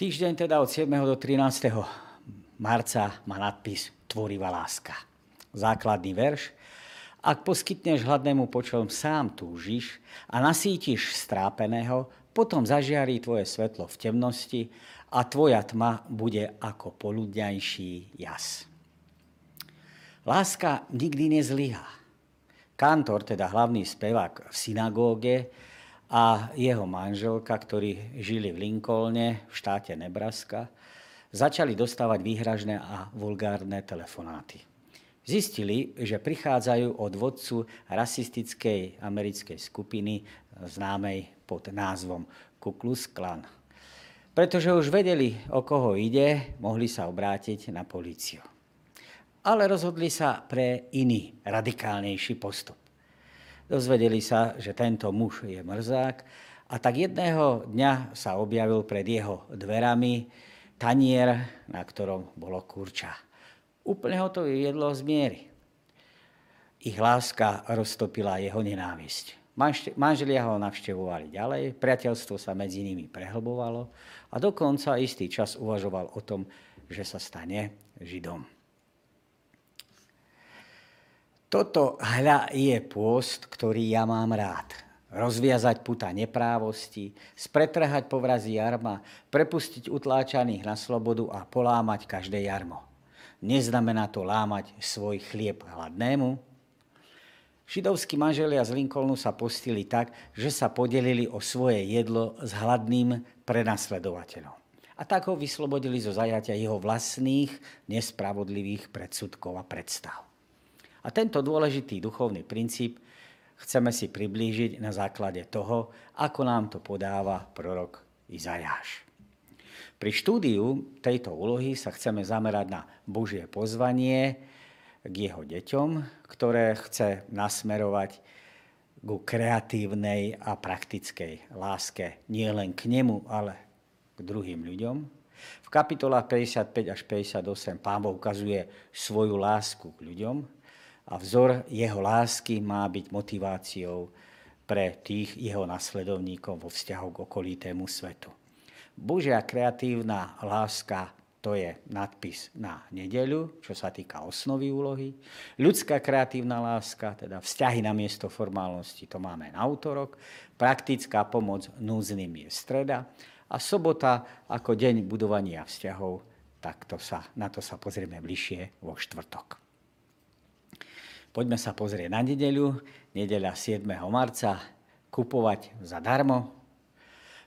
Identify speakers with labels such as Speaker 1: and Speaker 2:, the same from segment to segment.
Speaker 1: Týždeň teda od 7. do 13. marca má nadpis Tvorivá láska. Základný verš. Ak poskytneš hladnému počom sám túžiš a nasítiš strápeného, potom zažiarí tvoje svetlo v temnosti a tvoja tma bude ako poludňajší jas. Láska nikdy nezlyhá. Kantor, teda hlavný spevák v synagóge, a jeho manželka, ktorí žili v Lincolne v štáte Nebraska, začali dostávať výhražné a vulgárne telefonáty. Zistili, že prichádzajú od vodcu rasistickej americkej skupiny známej pod názvom Ku Klux Klan. Pretože už vedeli, o koho ide, mohli sa obrátiť na políciu. Ale rozhodli sa pre iný, radikálnejší postup. Dozvedeli sa, že tento muž je mrzák a tak jedného dňa sa objavil pred jeho dverami tanier, na ktorom bolo kurča. Úplne ho to jedlo z miery. Ich láska roztopila jeho nenávisť. Manželia ho navštevovali ďalej, priateľstvo sa medzi nimi prehlbovalo a dokonca istý čas uvažoval o tom, že sa stane Židom. Toto hľa je pôst, ktorý ja mám rád. Rozviazať puta neprávosti, spretrhať povrazy jarma, prepustiť utláčaných na slobodu a polámať každé jarmo. Neznamená to lámať svoj chlieb hladnému? Židovskí manželia z Lincolnu sa postili tak, že sa podelili o svoje jedlo s hladným prenasledovateľom. A tak ho vyslobodili zo zajatia jeho vlastných nespravodlivých predsudkov a predstav. A tento dôležitý duchovný princíp chceme si priblížiť na základe toho, ako nám to podáva prorok Izajáš. Pri štúdiu tejto úlohy sa chceme zamerať na Božie pozvanie k jeho deťom, ktoré chce nasmerovať ku kreatívnej a praktickej láske nie len k nemu, ale k druhým ľuďom. V kapitolách 55 až 58 pán Boh ukazuje svoju lásku k ľuďom, a vzor jeho lásky má byť motiváciou pre tých jeho nasledovníkov vo vzťahu k okolitému svetu. Božia kreatívna láska to je nadpis na nedeľu, čo sa týka osnovy úlohy. Ľudská kreatívna láska, teda vzťahy na miesto formálnosti, to máme na útorok. Praktická pomoc núzným je streda. A sobota ako deň budovania vzťahov, tak to sa, na to sa pozrieme bližšie vo štvrtok. Poďme sa pozrieť na nedeľu, nedeľa 7. marca, kupovať zadarmo.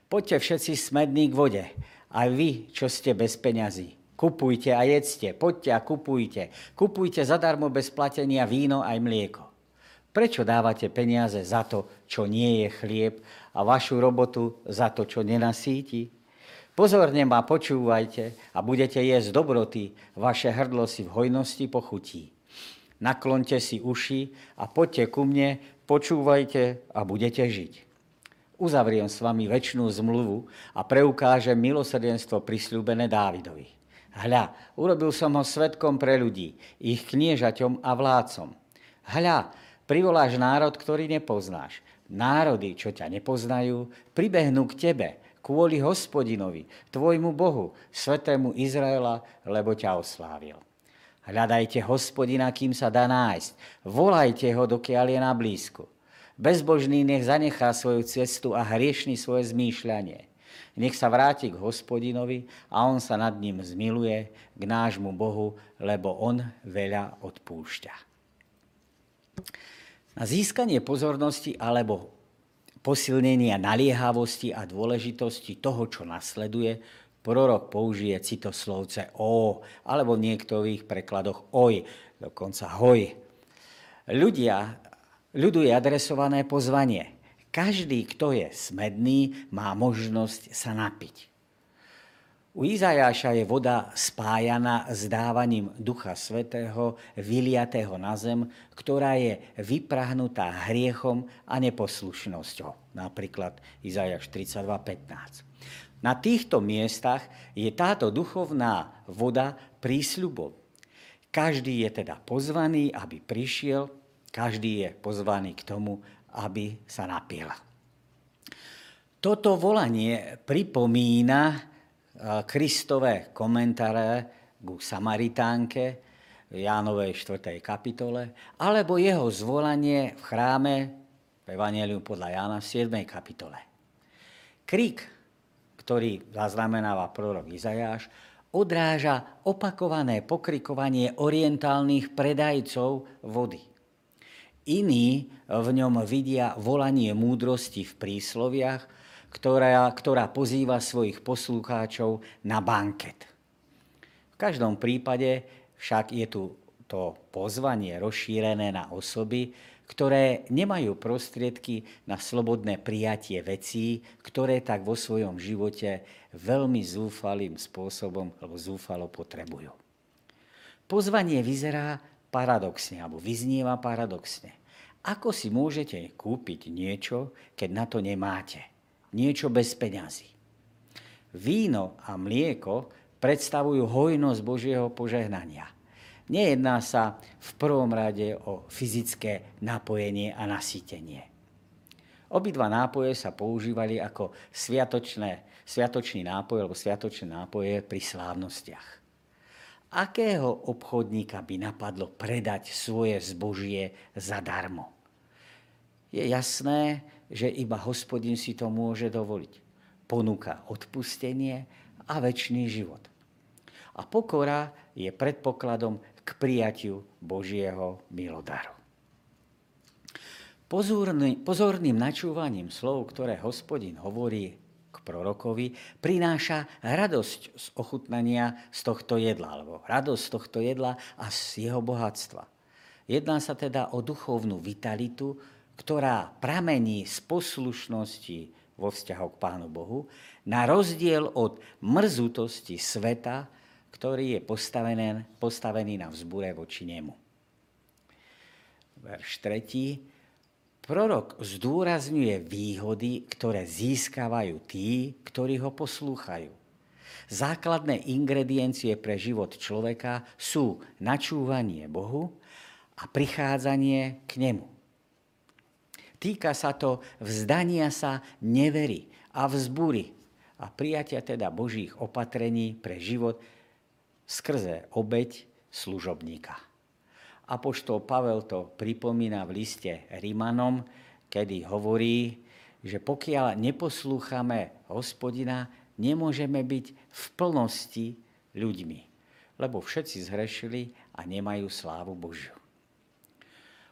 Speaker 1: Poďte všetci smední k vode, aj vy, čo ste bez peňazí. Kupujte a jedzte, poďte a kupujte. Kupujte zadarmo bez platenia víno aj mlieko. Prečo dávate peniaze za to, čo nie je chlieb a vašu robotu za to, čo nenasíti? Pozorne ma počúvajte a budete jesť dobroty, vaše hrdlo si v hojnosti pochutí naklonte si uši a poďte ku mne, počúvajte a budete žiť. Uzavriem s vami väčšinu zmluvu a preukážem milosrdenstvo prisľúbené Dávidovi. Hľa, urobil som ho svetkom pre ľudí, ich kniežaťom a vládcom. Hľa, privoláš národ, ktorý nepoznáš. Národy, čo ťa nepoznajú, pribehnú k tebe, kvôli hospodinovi, tvojmu Bohu, svetému Izraela, lebo ťa oslávil. Hľadajte hospodina, kým sa dá nájsť. Volajte ho, dokiaľ je na blízku. Bezbožný nech zanechá svoju cestu a hriešný svoje zmýšľanie. Nech sa vráti k hospodinovi a on sa nad ním zmiluje k nášmu Bohu, lebo on veľa odpúšťa. Na získanie pozornosti alebo posilnenia naliehavosti a dôležitosti toho, čo nasleduje, prorok použije citoslovce o, alebo v niektorých prekladoch oj, dokonca hoj. Ľudia, ľudu je adresované pozvanie. Každý, kto je smedný, má možnosť sa napiť. U Izajáša je voda spájana s dávaním Ducha Svetého, vyliatého na zem, ktorá je vyprahnutá hriechom a neposlušnosťou. Napríklad Izajáš 32.15. Na týchto miestach je táto duchovná voda prísľubom. Každý je teda pozvaný, aby prišiel, každý je pozvaný k tomu, aby sa napil. Toto volanie pripomína Kristové komentáre ku Samaritánke, Jánovej 4. kapitole, alebo jeho zvolanie v chráme v Evangelium podľa Jána v 7. kapitole. Krík, ktorý zaznamenáva prorok Izajáš, odráža opakované pokrikovanie orientálnych predajcov vody. Iní v ňom vidia volanie múdrosti v prísloviach, ktorá, ktorá pozýva svojich poslúcháčov na banket. V každom prípade však je tu to pozvanie rozšírené na osoby, ktoré nemajú prostriedky na slobodné prijatie vecí, ktoré tak vo svojom živote veľmi zúfalým spôsobom alebo zúfalo potrebujú. Pozvanie vyzerá paradoxne, alebo vyznieva paradoxne. Ako si môžete kúpiť niečo, keď na to nemáte? Niečo bez peňazí. Víno a mlieko predstavujú hojnosť Božieho požehnania. Nejedná sa v prvom rade o fyzické napojenie a nasýtenie. Obidva nápoje sa používali ako sviatočné, sviatočný nápoj alebo sviatočné nápoje pri slávnostiach. Akého obchodníka by napadlo predať svoje zbožie zadarmo? Je jasné, že iba hospodin si to môže dovoliť. Ponúka odpustenie a väčší život. A pokora je predpokladom k prijatiu Božieho milodaru. Pozorný, pozorným načúvaním slov, ktoré hospodin hovorí k prorokovi, prináša radosť z ochutnania z tohto jedla, alebo radosť z tohto jedla a z jeho bohatstva. Jedná sa teda o duchovnú vitalitu, ktorá pramení z poslušnosti vo vzťahu k Pánu Bohu, na rozdiel od mrzutosti sveta, ktorý je postavený, postavený na vzbure voči nemu. Verš 3. Prorok zdôrazňuje výhody, ktoré získavajú tí, ktorí ho poslúchajú. Základné ingrediencie pre život človeka sú načúvanie Bohu a prichádzanie k nemu. Týka sa to vzdania sa nevery a vzbury a prijatia teda Božích opatrení pre život skrze obeď služobníka. Apoštol Pavel to pripomína v liste Rímanom, kedy hovorí, že pokiaľ neposlúchame hospodina, nemôžeme byť v plnosti ľuďmi, lebo všetci zhrešili a nemajú slávu Božiu.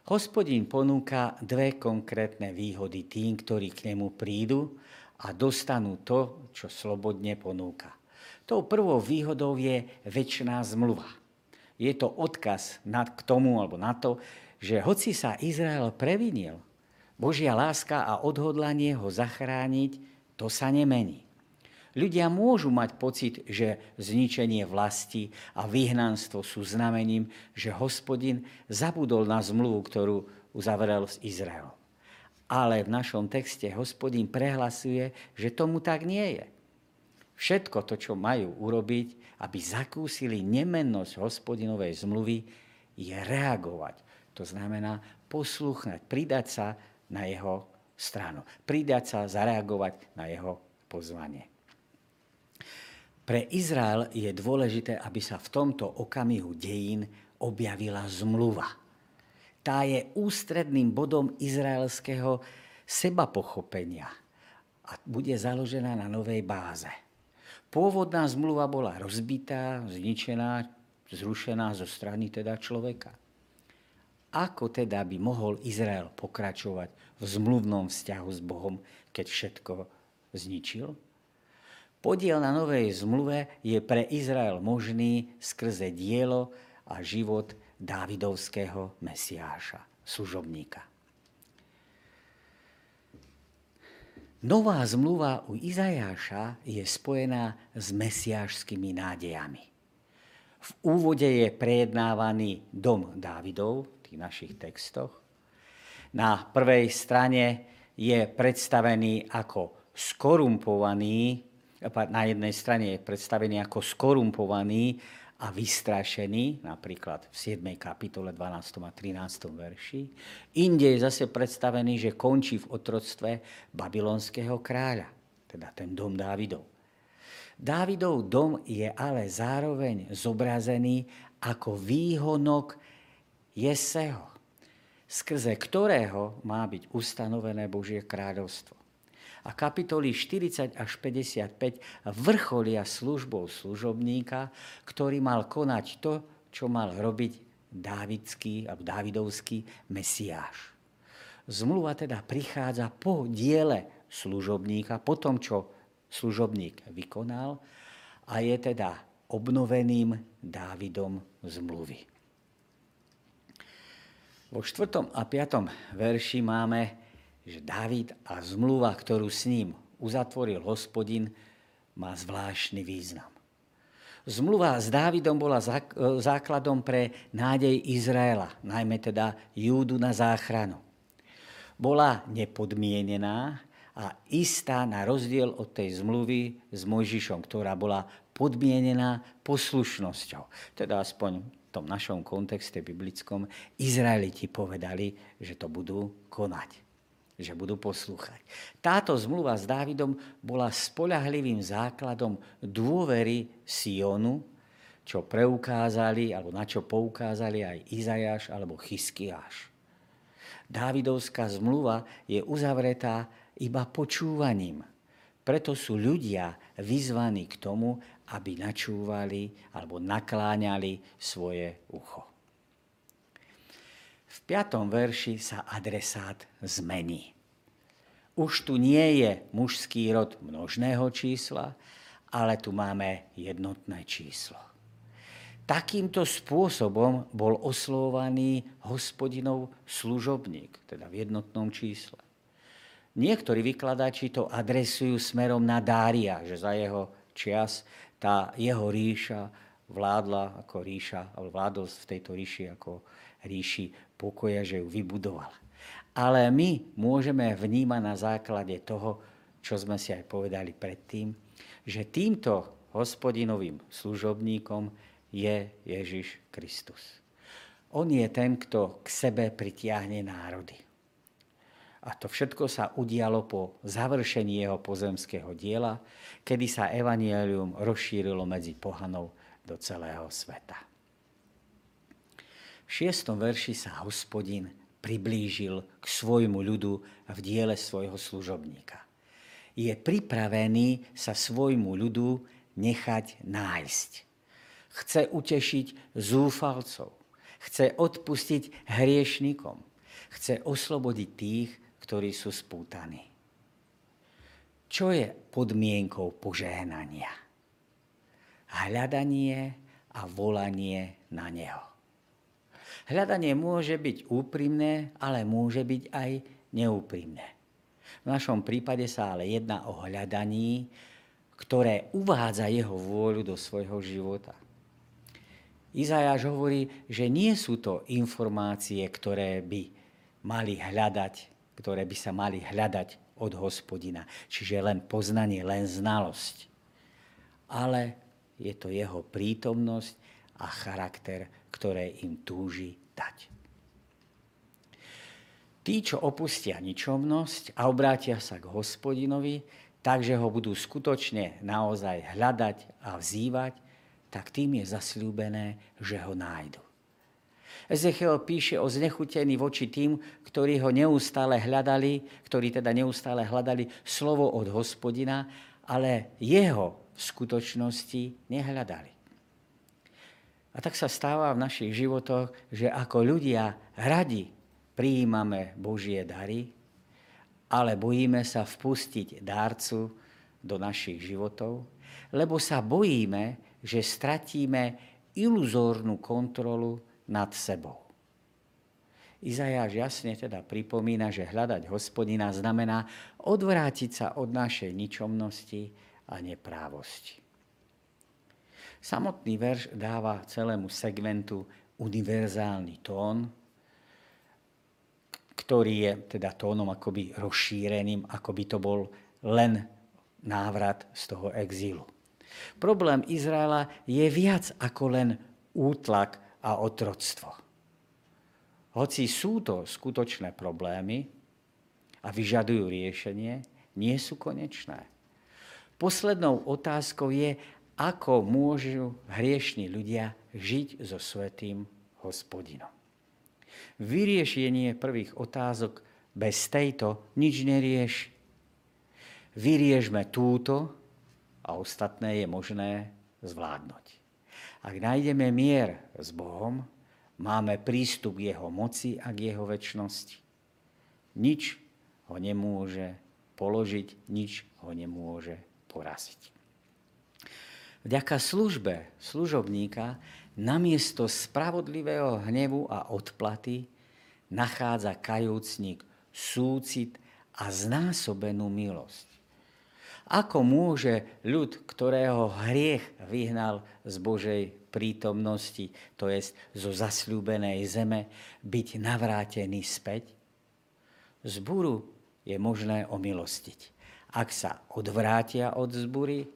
Speaker 1: Hospodin ponúka dve konkrétne výhody tým, ktorí k nemu prídu a dostanú to, čo slobodne ponúka. Tou prvou výhodou je väčšiná zmluva. Je to odkaz k tomu alebo na to, že hoci sa Izrael previnil, Božia láska a odhodlanie ho zachrániť, to sa nemení. Ľudia môžu mať pocit, že zničenie vlasti a vyhnanstvo sú znamením, že hospodin zabudol na zmluvu, ktorú uzavrel s Izraelom. Ale v našom texte hospodin prehlasuje, že tomu tak nie je. Všetko to, čo majú urobiť, aby zakúsili nemennosť hospodinovej zmluvy, je reagovať. To znamená poslúchať, pridať sa na jeho stranu. Pridať sa, zareagovať na jeho pozvanie. Pre Izrael je dôležité, aby sa v tomto okamihu dejín objavila zmluva. Tá je ústredným bodom izraelského sebapochopenia a bude založená na novej báze. Pôvodná zmluva bola rozbitá, zničená, zrušená zo strany teda človeka. Ako teda by mohol Izrael pokračovať v zmluvnom vzťahu s Bohom, keď všetko zničil? Podiel na novej zmluve je pre Izrael možný skrze dielo a život Dávidovského Mesiáša, služobníka. Nová zmluva u Izajáša je spojená s mesiášskými nádejami. V úvode je prejednávaný dom Dávidov, v tých našich textoch. Na prvej strane je predstavený ako skorumpovaný, na jednej strane je predstavený ako skorumpovaný a vystrašený, napríklad v 7. kapitole 12. a 13. verši. Inde je zase predstavený, že končí v otroctve babylonského kráľa, teda ten dom Dávidov. Dávidov dom je ale zároveň zobrazený ako výhonok Jeseho, skrze ktorého má byť ustanovené Božie kráľovstvo. A kapitoly 40 až 55 vrcholia službou služobníka, ktorý mal konať to, čo mal robiť dávidský alebo dávidovský mesiáš. Zmluva teda prichádza po diele služobníka, po tom, čo služobník vykonal a je teda obnoveným Dávidom zmluvy. Vo 4. a 5. verši máme, že Dávid a zmluva, ktorú s ním uzatvoril hospodin, má zvláštny význam. Zmluva s Dávidom bola základom pre nádej Izraela, najmä teda Júdu na záchranu. Bola nepodmienená a istá na rozdiel od tej zmluvy s Mojžišom, ktorá bola podmienená poslušnosťou. Teda aspoň v tom našom kontexte biblickom Izraeliti povedali, že to budú konať že budú poslúchať. Táto zmluva s Dávidom bola spolahlivým základom dôvery Sionu, čo preukázali, alebo na čo poukázali aj Izajáš alebo Chyskiáš. Dávidovská zmluva je uzavretá iba počúvaním. Preto sú ľudia vyzvaní k tomu, aby načúvali alebo nakláňali svoje ucho. V piatom verši sa adresát zmení. Už tu nie je mužský rod množného čísla, ale tu máme jednotné číslo. Takýmto spôsobom bol oslovovaný hospodinov služobník, teda v jednotnom čísle. Niektorí vykladači to adresujú smerom na Dária, že za jeho čias tá jeho ríša vládla ako ríša, alebo vládol v tejto ríši ako ríši pokoja, že ju vybudoval. Ale my môžeme vnímať na základe toho, čo sme si aj povedali predtým, že týmto hospodinovým služobníkom je Ježiš Kristus. On je ten, kto k sebe pritiahne národy. A to všetko sa udialo po završení jeho pozemského diela, kedy sa evanielium rozšírilo medzi pohanou do celého sveta. V šiestom verši sa hospodin priblížil k svojmu ľudu v diele svojho služobníka. Je pripravený sa svojmu ľudu nechať nájsť. Chce utešiť zúfalcov. Chce odpustiť hriešnikom. Chce oslobodiť tých, ktorí sú spútaní. Čo je podmienkou požehnania? Hľadanie a volanie na Neho. Hľadanie môže byť úprimné, ale môže byť aj neúprimné. V našom prípade sa ale jedná o hľadaní, ktoré uvádza jeho vôľu do svojho života. Izajáš hovorí, že nie sú to informácie, ktoré by mali hľadať, ktoré by sa mali hľadať od hospodina. Čiže len poznanie, len znalosť. Ale je to jeho prítomnosť a charakter, ktoré im túži dať. Tí, čo opustia ničomnosť a obrátia sa k hospodinovi, takže ho budú skutočne naozaj hľadať a vzývať, tak tým je zasľúbené, že ho nájdu. Ezechiel píše o znechutení voči tým, ktorí ho neustále hľadali, ktorí teda neustále hľadali slovo od hospodina, ale jeho v skutočnosti nehľadali. A tak sa stáva v našich životoch, že ako ľudia radi prijímame Božie dary, ale bojíme sa vpustiť dárcu do našich životov, lebo sa bojíme, že stratíme iluzórnu kontrolu nad sebou. Izajáš jasne teda pripomína, že hľadať hospodina znamená odvrátiť sa od našej ničomnosti a neprávosti. Samotný verš dáva celému segmentu univerzálny tón, ktorý je teda tónom akoby rozšíreným, ako by to bol len návrat z toho exílu. Problém Izraela je viac ako len útlak a otroctvo. Hoci sú to skutočné problémy a vyžadujú riešenie, nie sú konečné. Poslednou otázkou je, ako môžu hriešni ľudia žiť so svetým hospodinom. Vyriešenie prvých otázok bez tejto nič nerieši. Vyriežme túto a ostatné je možné zvládnuť. Ak nájdeme mier s Bohom, máme prístup k Jeho moci a k Jeho väčšnosti. Nič ho nemôže položiť, nič ho nemôže poraziť. Vďaka službe služobníka namiesto spravodlivého hnevu a odplaty nachádza kajúcnik súcit a znásobenú milosť. Ako môže ľud, ktorého hriech vyhnal z Božej prítomnosti, to je zo zasľúbenej zeme, byť navrátený späť? Zburu je možné omilostiť. Ak sa odvrátia od zbury,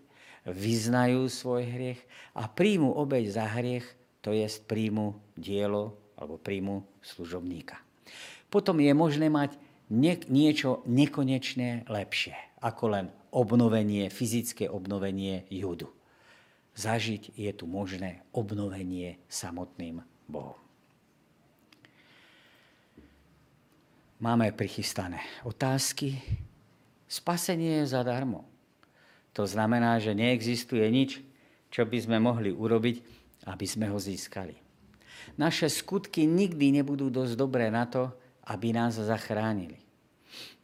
Speaker 1: vyznajú svoj hriech a príjmu obeď za hriech, to je príjmu dielo alebo príjmu služobníka. Potom je možné mať niečo nekonečné lepšie, ako len obnovenie, fyzické obnovenie judu. Zažiť je tu možné obnovenie samotným Bohom. Máme prichystané otázky. Spasenie je zadarmo. To znamená, že neexistuje nič, čo by sme mohli urobiť, aby sme ho získali. Naše skutky nikdy nebudú dosť dobré na to, aby nás zachránili.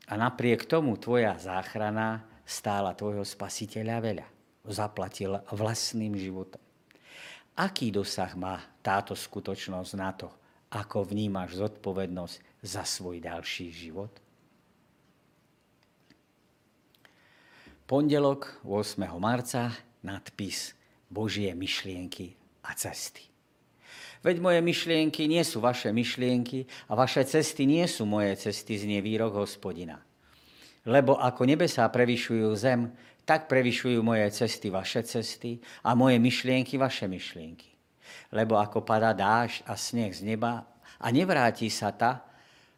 Speaker 1: A napriek tomu tvoja záchrana stála tvojho spasiteľa veľa. Zaplatil vlastným životom. Aký dosah má táto skutočnosť na to, ako vnímaš zodpovednosť za svoj ďalší život? Pondelok 8. marca nadpis Božie myšlienky a cesty. Veď moje myšlienky nie sú vaše myšlienky a vaše cesty nie sú moje cesty, znie výrok hospodina. Lebo ako nebesá prevyšujú zem, tak prevyšujú moje cesty vaše cesty a moje myšlienky vaše myšlienky lebo ako padá dáž a sneh z neba a nevráti sa ta,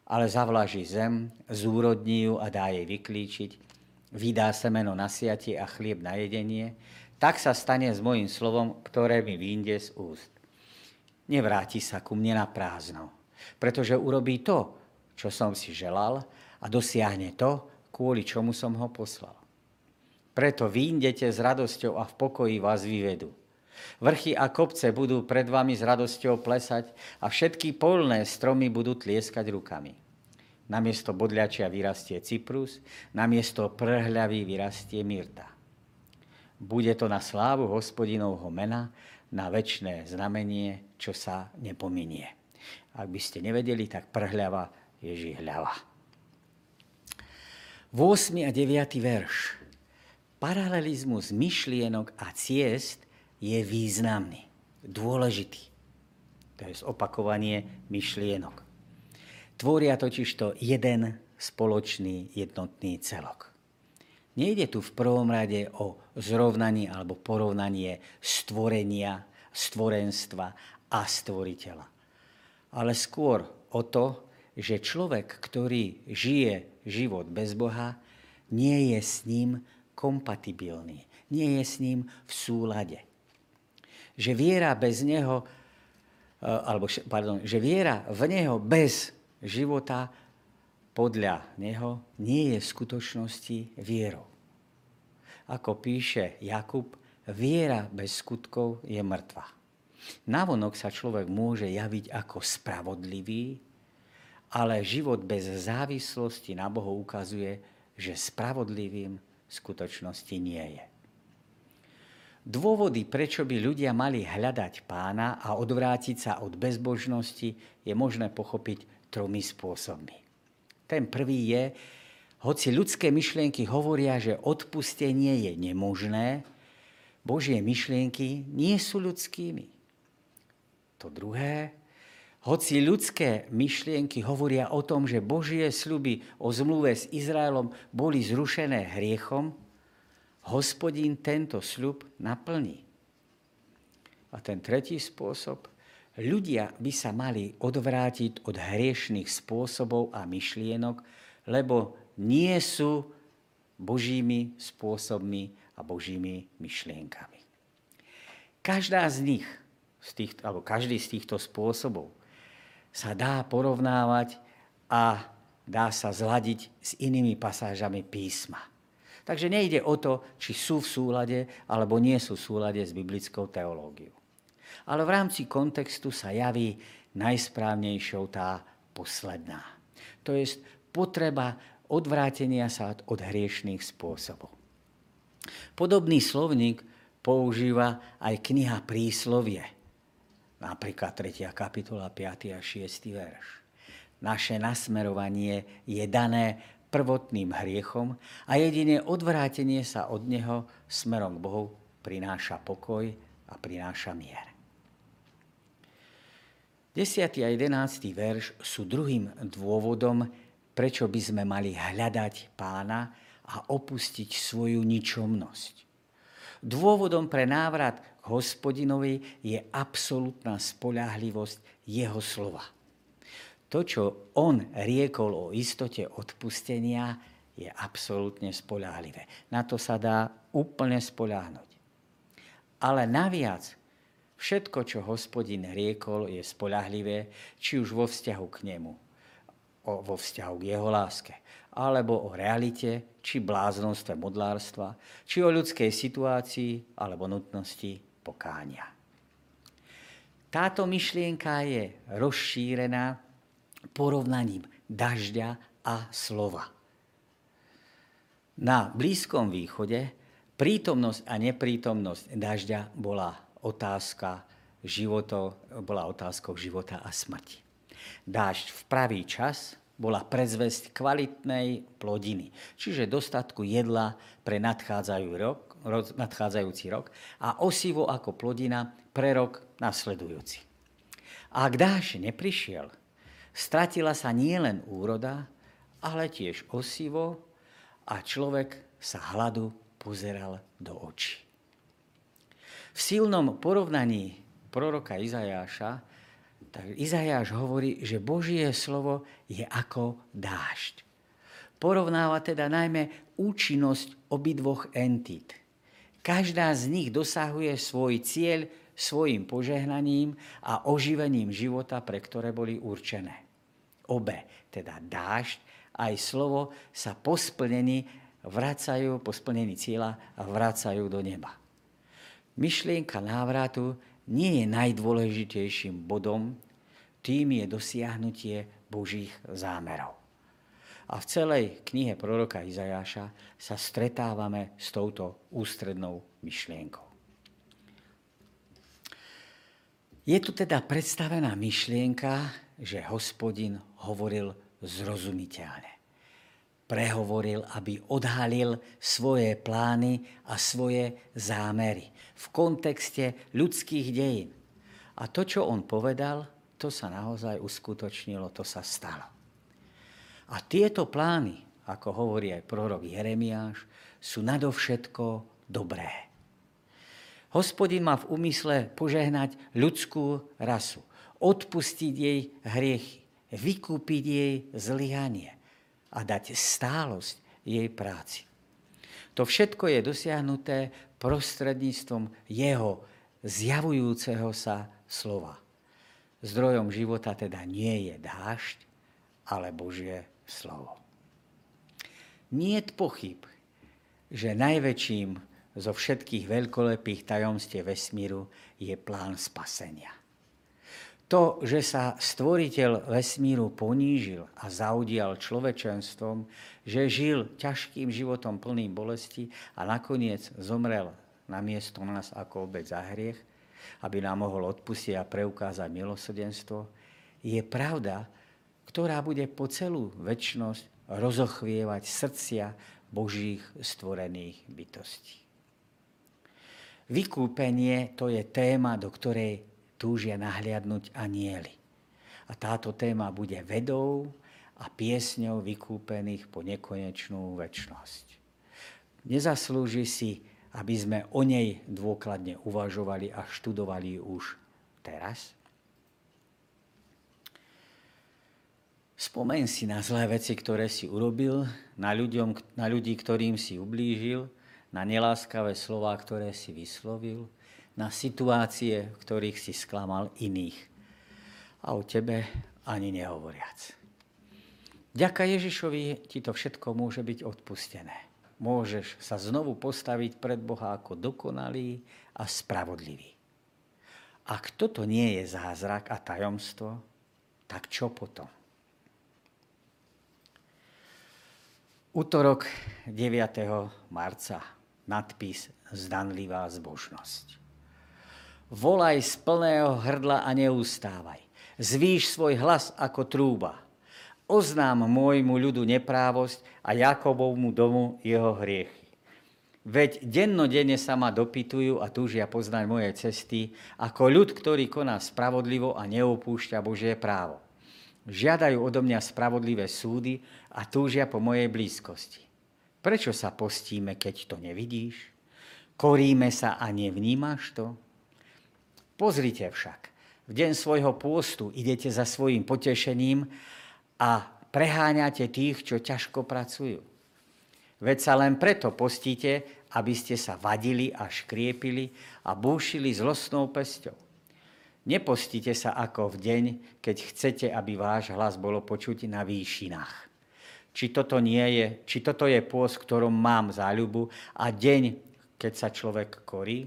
Speaker 1: ale zavlaží zem, zúrodní ju a dá jej vyklíčiť, vydá semeno na siatie a chlieb na jedenie, tak sa stane s mojim slovom, ktoré mi vyjde z úst. Nevráti sa ku mne na prázdno, pretože urobí to, čo som si želal a dosiahne to, kvôli čomu som ho poslal. Preto vyjdete s radosťou a v pokoji vás vyvedú. Vrchy a kopce budú pred vami s radosťou plesať a všetky polné stromy budú tlieskať rukami. Namiesto bodľačia vyrastie cyprus, namiesto prhľavy vyrastie myrta. Bude to na slávu hospodinovho mena, na väčšné znamenie, čo sa nepominie. Ak by ste nevedeli, tak prhľava je žihľava. 8. a 9. verš. Paralelizmus myšlienok a ciest je významný, dôležitý. To je opakovanie myšlienok. Tvoria totiž to jeden spoločný jednotný celok. Nejde tu v prvom rade o zrovnanie alebo porovnanie stvorenia, stvorenstva a stvoriteľa. Ale skôr o to, že človek, ktorý žije život bez Boha, nie je s ním kompatibilný, nie je s ním v súlade že viera bez neho, e, alebo, pardon, že viera v neho bez života podľa neho nie je v skutočnosti vierou. Ako píše Jakub, viera bez skutkov je mŕtva. Navonok sa človek môže javiť ako spravodlivý, ale život bez závislosti na Bohu ukazuje, že spravodlivým v skutočnosti nie je. Dôvody, prečo by ľudia mali hľadať pána a odvrátiť sa od bezbožnosti, je možné pochopiť tromi spôsobmi. Ten prvý je, hoci ľudské myšlienky hovoria, že odpustenie je nemožné, Božie myšlienky nie sú ľudskými. To druhé, hoci ľudské myšlienky hovoria o tom, že Božie sľuby o zmluve s Izraelom boli zrušené hriechom, hospodín tento sľub naplní. A ten tretí spôsob, ľudia by sa mali odvrátiť od hriešných spôsobov a myšlienok, lebo nie sú božími spôsobmi a Božími myšlienkami. Každá z nich, z tých, alebo každý z týchto spôsobov sa dá porovnávať a dá sa zladiť s inými pasážami písma. Takže nejde o to, či sú v súlade alebo nie sú v súlade s biblickou teológiou. Ale v rámci kontextu sa javí najsprávnejšou tá posledná. To je potreba odvrátenia sa od hriešných spôsobov. Podobný slovník používa aj kniha Príslovie, napríklad 3. kapitola 5. a 6. verš naše nasmerovanie je dané prvotným hriechom a jediné odvrátenie sa od neho smerom k Bohu prináša pokoj a prináša mier. 10. a 11. verš sú druhým dôvodom, prečo by sme mali hľadať pána a opustiť svoju ničomnosť. Dôvodom pre návrat k hospodinovi je absolútna spolahlivosť jeho slova to, čo on riekol o istote odpustenia, je absolútne spolahlivé. Na to sa dá úplne spoláhnuť. Ale naviac, všetko, čo hospodin riekol, je spolahlivé, či už vo vzťahu k nemu, vo vzťahu k jeho láske, alebo o realite, či bláznostve modlárstva, či o ľudskej situácii, alebo nutnosti pokánia. Táto myšlienka je rozšírená porovnaním dažďa a slova. Na Blízkom východe prítomnosť a neprítomnosť dažďa bola otázka životo, bola otázkou života a smrti. Dážď v pravý čas bola predzvesť kvalitnej plodiny, čiže dostatku jedla pre nadchádzajúci rok, nadchádzajúci rok a osivo ako plodina pre rok nasledujúci. A ak dáž neprišiel, Stratila sa nielen úroda, ale tiež osivo a človek sa hladu pozeral do očí. V silnom porovnaní proroka Izajáša, tak Izajáš hovorí, že Božie slovo je ako dážď. Porovnáva teda najmä účinnosť obidvoch entít. Každá z nich dosahuje svoj cieľ svojim požehnaním a oživením života, pre ktoré boli určené. Obe, teda dážď aj slovo, sa po splnení vracajú, po splnení a vracajú do neba. Myšlienka návratu nie je najdôležitejším bodom, tým je dosiahnutie Božích zámerov. A v celej knihe proroka Izajáša sa stretávame s touto ústrednou myšlienkou. Je tu teda predstavená myšlienka, že hospodin hovoril zrozumiteľne. Prehovoril, aby odhalil svoje plány a svoje zámery v kontexte ľudských dejín. A to, čo on povedal, to sa naozaj uskutočnilo, to sa stalo. A tieto plány, ako hovorí aj prorok Jeremiáš, sú nadovšetko dobré. Hospodin má v úmysle požehnať ľudskú rasu, odpustiť jej hriechy, vykúpiť jej zlyhanie a dať stálosť jej práci. To všetko je dosiahnuté prostredníctvom jeho zjavujúceho sa slova. Zdrojom života teda nie je dážď, ale Božie slovo. Nie pochyb, že najväčším zo všetkých veľkolepých tajomstiev vesmíru je plán spasenia. To, že sa stvoriteľ vesmíru ponížil a zaudial človečenstvom, že žil ťažkým životom plným bolesti a nakoniec zomrel na miesto nás ako obec za hriech, aby nám mohol odpustiť a preukázať milosrdenstvo, je pravda, ktorá bude po celú väčnosť rozochvievať srdcia Božích stvorených bytostí. Vykúpenie to je téma, do ktorej túžia nahliadnúť anieli. A táto téma bude vedou a piesňou vykúpených po nekonečnú väčnosť. Nezaslúži si, aby sme o nej dôkladne uvažovali a študovali už teraz? Spomeň si na zlé veci, ktoré si urobil, na, ľuďom, na ľudí, ktorým si ublížil, na neláskavé slova, ktoré si vyslovil, na situácie, v ktorých si sklamal iných. A o tebe ani nehovoriac. Ďaka Ježišovi ti to všetko môže byť odpustené. Môžeš sa znovu postaviť pred Boha ako dokonalý a spravodlivý. Ak toto nie je zázrak a tajomstvo, tak čo potom? Útorok 9. marca. Nadpis Zdanlivá zbožnosť. Volaj z plného hrdla a neustávaj. Zvíš svoj hlas ako trúba. Oznám môjmu ľudu neprávosť a Jakobovmu domu jeho hriechy. Veď dennodenne sa ma dopytujú a túžia poznať moje cesty, ako ľud, ktorý koná spravodlivo a neopúšťa Božie právo žiadajú odo mňa spravodlivé súdy a túžia po mojej blízkosti. Prečo sa postíme, keď to nevidíš? Koríme sa a nevnímaš to? Pozrite však, v deň svojho pôstu idete za svojim potešením a preháňate tých, čo ťažko pracujú. Veď sa len preto postíte, aby ste sa vadili a škriepili a búšili zlostnou pesťou. Nepostite sa ako v deň, keď chcete, aby váš hlas bolo počuť na výšinách. Či toto, nie je, či toto je pôst, ktorom mám záľubu a deň, keď sa človek korí?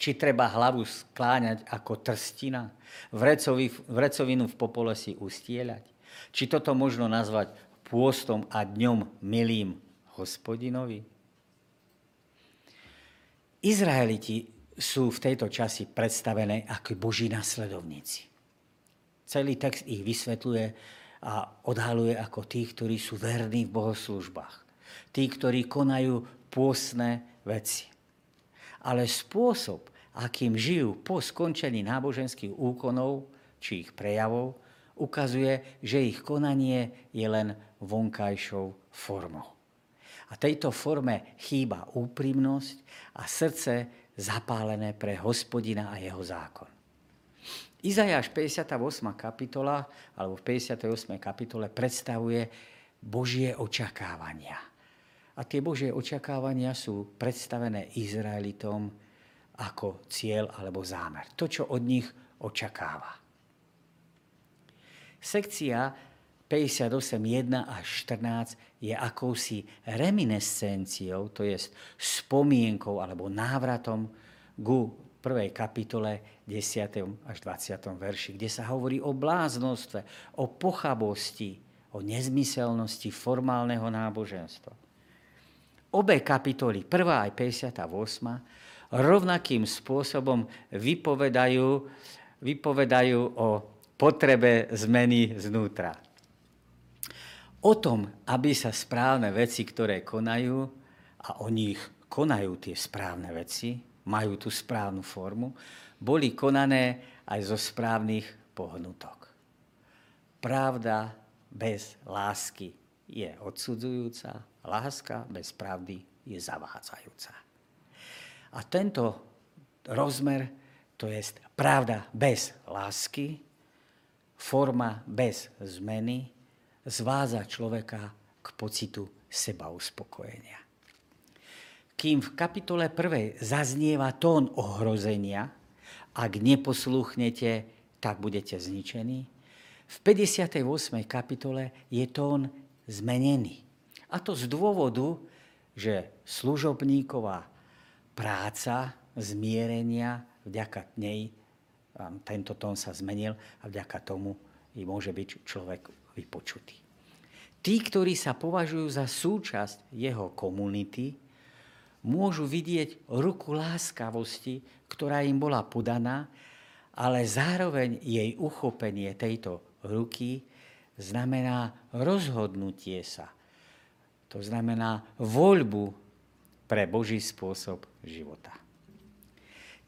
Speaker 1: Či treba hlavu skláňať ako trstina, vrecovi, vrecovinu v popole si ustieľať? Či toto možno nazvať pôstom a dňom milým hospodinovi? Izraeliti sú v tejto časi predstavené ako boží nasledovníci. Celý text ich vysvetľuje a odhaluje ako tých, ktorí sú verní v bohoslužbách. Tí, ktorí konajú pôsne veci. Ale spôsob, akým žijú po skončení náboženských úkonov či ich prejavov, ukazuje, že ich konanie je len vonkajšou formou. A tejto forme chýba úprimnosť a srdce zapálené pre hospodina a jeho zákon. Izajáš 58. kapitola, alebo v 58. kapitole predstavuje Božie očakávania. A tie Božie očakávania sú predstavené Izraelitom ako cieľ alebo zámer. To, čo od nich očakáva. Sekcia 58.1 až 14 je akousi reminescenciou, to je spomienkou alebo návratom ku prvej kapitole 10. až 20. verši, kde sa hovorí o bláznostve, o pochabosti, o nezmyselnosti formálneho náboženstva. Obe kapitoly, 1. aj 58. rovnakým spôsobom vypovedajú, vypovedajú o potrebe zmeny znútra o tom, aby sa správne veci, ktoré konajú, a o nich konajú tie správne veci, majú tú správnu formu, boli konané aj zo správnych pohnutok. Pravda bez lásky je odsudzujúca, láska bez pravdy je zavádzajúca. A tento rozmer, to je pravda bez lásky, forma bez zmeny, zváza človeka k pocitu seba uspokojenia. Kým v kapitole 1 zaznieva tón ohrozenia, ak neposlúchnete, tak budete zničení, v 58. kapitole je tón zmenený. A to z dôvodu, že služobníková práca zmierenia, vďaka nej tento tón sa zmenil a vďaka tomu i môže byť človek vypočutý. Tí, ktorí sa považujú za súčasť jeho komunity, môžu vidieť ruku láskavosti, ktorá im bola podaná, ale zároveň jej uchopenie tejto ruky znamená rozhodnutie sa. To znamená voľbu pre Boží spôsob života.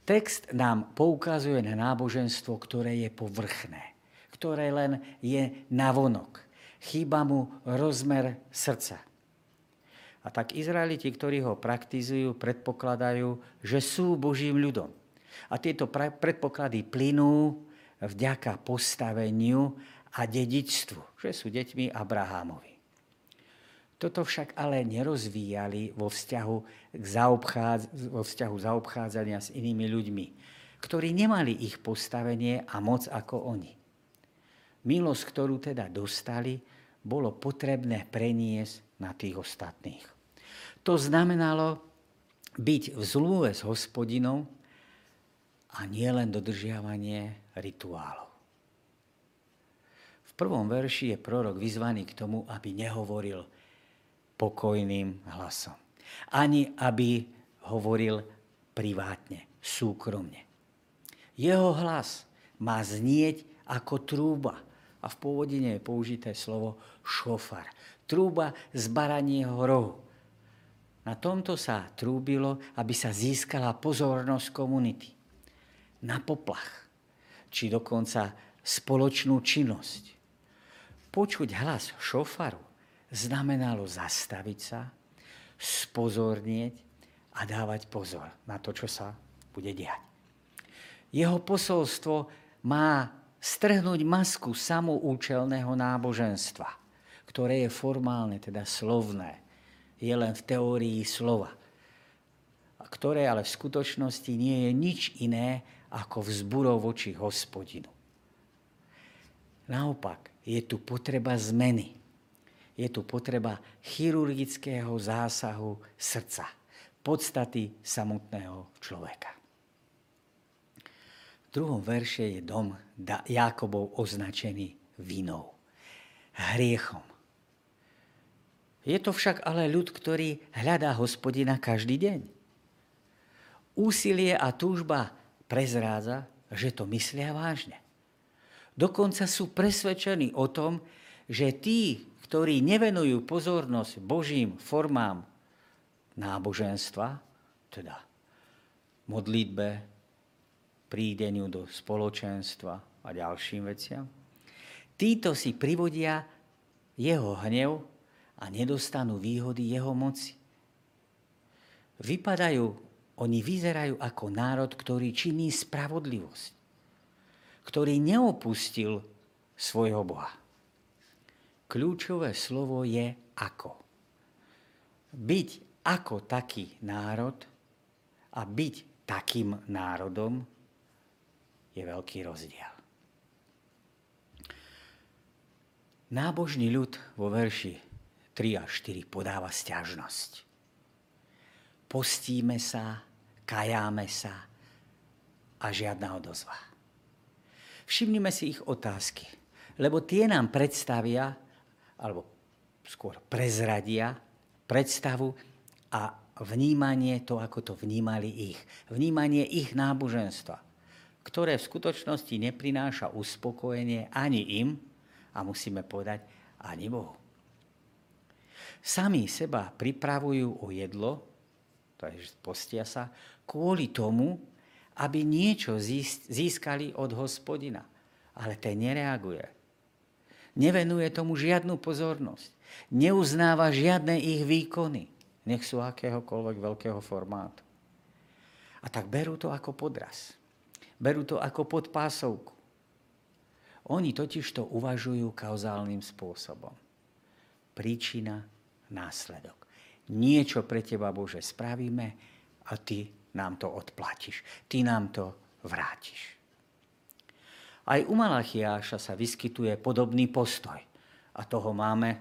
Speaker 1: Text nám poukazuje na náboženstvo, ktoré je povrchné ktoré len je navonok. Chýba mu rozmer srdca. A tak Izraeliti, ktorí ho praktizujú, predpokladajú, že sú Božím ľudom. A tieto predpoklady plynú vďaka postaveniu a dedičstvu, že sú deťmi Abrahámovi. Toto však ale nerozvíjali vo vzťahu, k zaobchádz- vo vzťahu zaobchádzania s inými ľuďmi, ktorí nemali ich postavenie a moc ako oni. Milosť, ktorú teda dostali, bolo potrebné preniesť na tých ostatných. To znamenalo byť v zlúve s hospodinou a nielen dodržiavanie rituálov. V prvom verši je prorok vyzvaný k tomu, aby nehovoril pokojným hlasom. Ani aby hovoril privátne, súkromne. Jeho hlas má znieť ako trúba. A v pôvodine je použité slovo šofar. Trúba z baranieho rohu. Na tomto sa trúbilo, aby sa získala pozornosť komunity. Na poplach, či dokonca spoločnú činnosť. Počuť hlas šofaru znamenalo zastaviť sa, spozornieť a dávať pozor na to, čo sa bude diať. Jeho posolstvo má strhnúť masku samoučelného náboženstva, ktoré je formálne, teda slovné, je len v teórii slova, ktoré ale v skutočnosti nie je nič iné ako vzburov voči hospodinu. Naopak, je tu potreba zmeny je tu potreba chirurgického zásahu srdca, podstaty samotného človeka. V druhom verše je dom Jakobov označený vinou, hriechom. Je to však ale ľud, ktorý hľadá hospodina každý deň. Úsilie a túžba prezrádza, že to myslia vážne. Dokonca sú presvedčení o tom, že tí, ktorí nevenujú pozornosť Božím formám náboženstva, teda modlitbe, prídeniu do spoločenstva a ďalším veciam, títo si privodia jeho hnev a nedostanú výhody jeho moci. Vypadajú, oni vyzerajú ako národ, ktorý činí spravodlivosť, ktorý neopustil svojho Boha kľúčové slovo je ako. Byť ako taký národ a byť takým národom je veľký rozdiel. Nábožný ľud vo verši 3 a 4 podáva stiažnosť. Postíme sa, kajáme sa a žiadna odozva. Všimnime si ich otázky, lebo tie nám predstavia, alebo skôr prezradia predstavu a vnímanie to, ako to vnímali ich. Vnímanie ich náboženstva, ktoré v skutočnosti neprináša uspokojenie ani im, a musíme povedať, ani Bohu. Sami seba pripravujú o jedlo, to je, postia sa, kvôli tomu, aby niečo získali od hospodina. Ale ten nereaguje nevenuje tomu žiadnu pozornosť. Neuznáva žiadne ich výkony, nech sú akéhokoľvek veľkého formátu. A tak berú to ako podraz. Berú to ako podpásovku. Oni totiž to uvažujú kauzálnym spôsobom. Príčina, následok. Niečo pre teba, Bože, spravíme a ty nám to odplatíš. Ty nám to vrátiš. Aj u Malachiáša sa vyskytuje podobný postoj. A toho máme,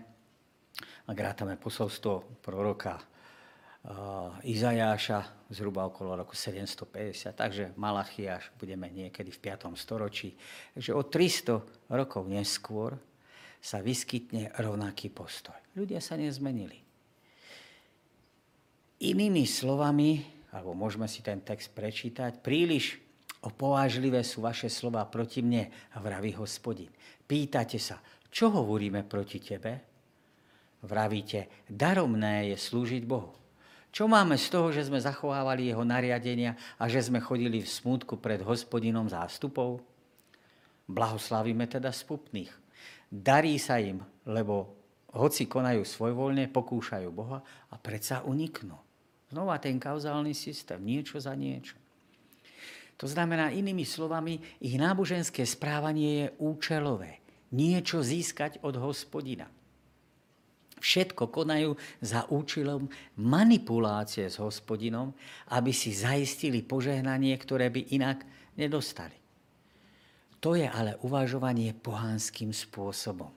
Speaker 1: ak rátame posolstvo proroka Izajáša zhruba okolo roku 750, takže Malachiáš budeme niekedy v 5. storočí. Takže o 300 rokov neskôr sa vyskytne rovnaký postoj. Ľudia sa nezmenili. Inými slovami, alebo môžeme si ten text prečítať, príliš Opovážlivé sú vaše slova proti mne, vraví hospodin. Pýtate sa, čo hovoríme proti tebe? Vravíte, daromné je slúžiť Bohu. Čo máme z toho, že sme zachovávali jeho nariadenia a že sme chodili v smútku pred hospodinom zástupov? Blahoslavíme teda spupných. Darí sa im, lebo hoci konajú svojvoľne, pokúšajú Boha a predsa uniknú. Znova ten kauzálny systém, niečo za niečo. To znamená, inými slovami, ich náboženské správanie je účelové. Niečo získať od hospodina. Všetko konajú za účelom manipulácie s hospodinom, aby si zaistili požehnanie, ktoré by inak nedostali. To je ale uvažovanie pohánským spôsobom,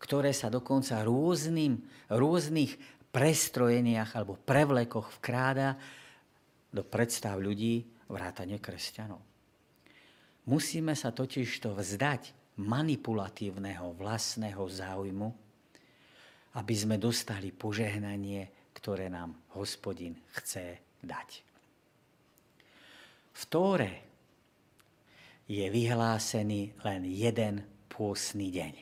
Speaker 1: ktoré sa dokonca rôznym, rôznych prestrojeniach alebo prevlekoch vkráda do predstav ľudí vrátane kresťanov. Musíme sa totiž to vzdať manipulatívneho vlastného záujmu, aby sme dostali požehnanie, ktoré nám hospodin chce dať. V Tóre je vyhlásený len jeden pôsny deň.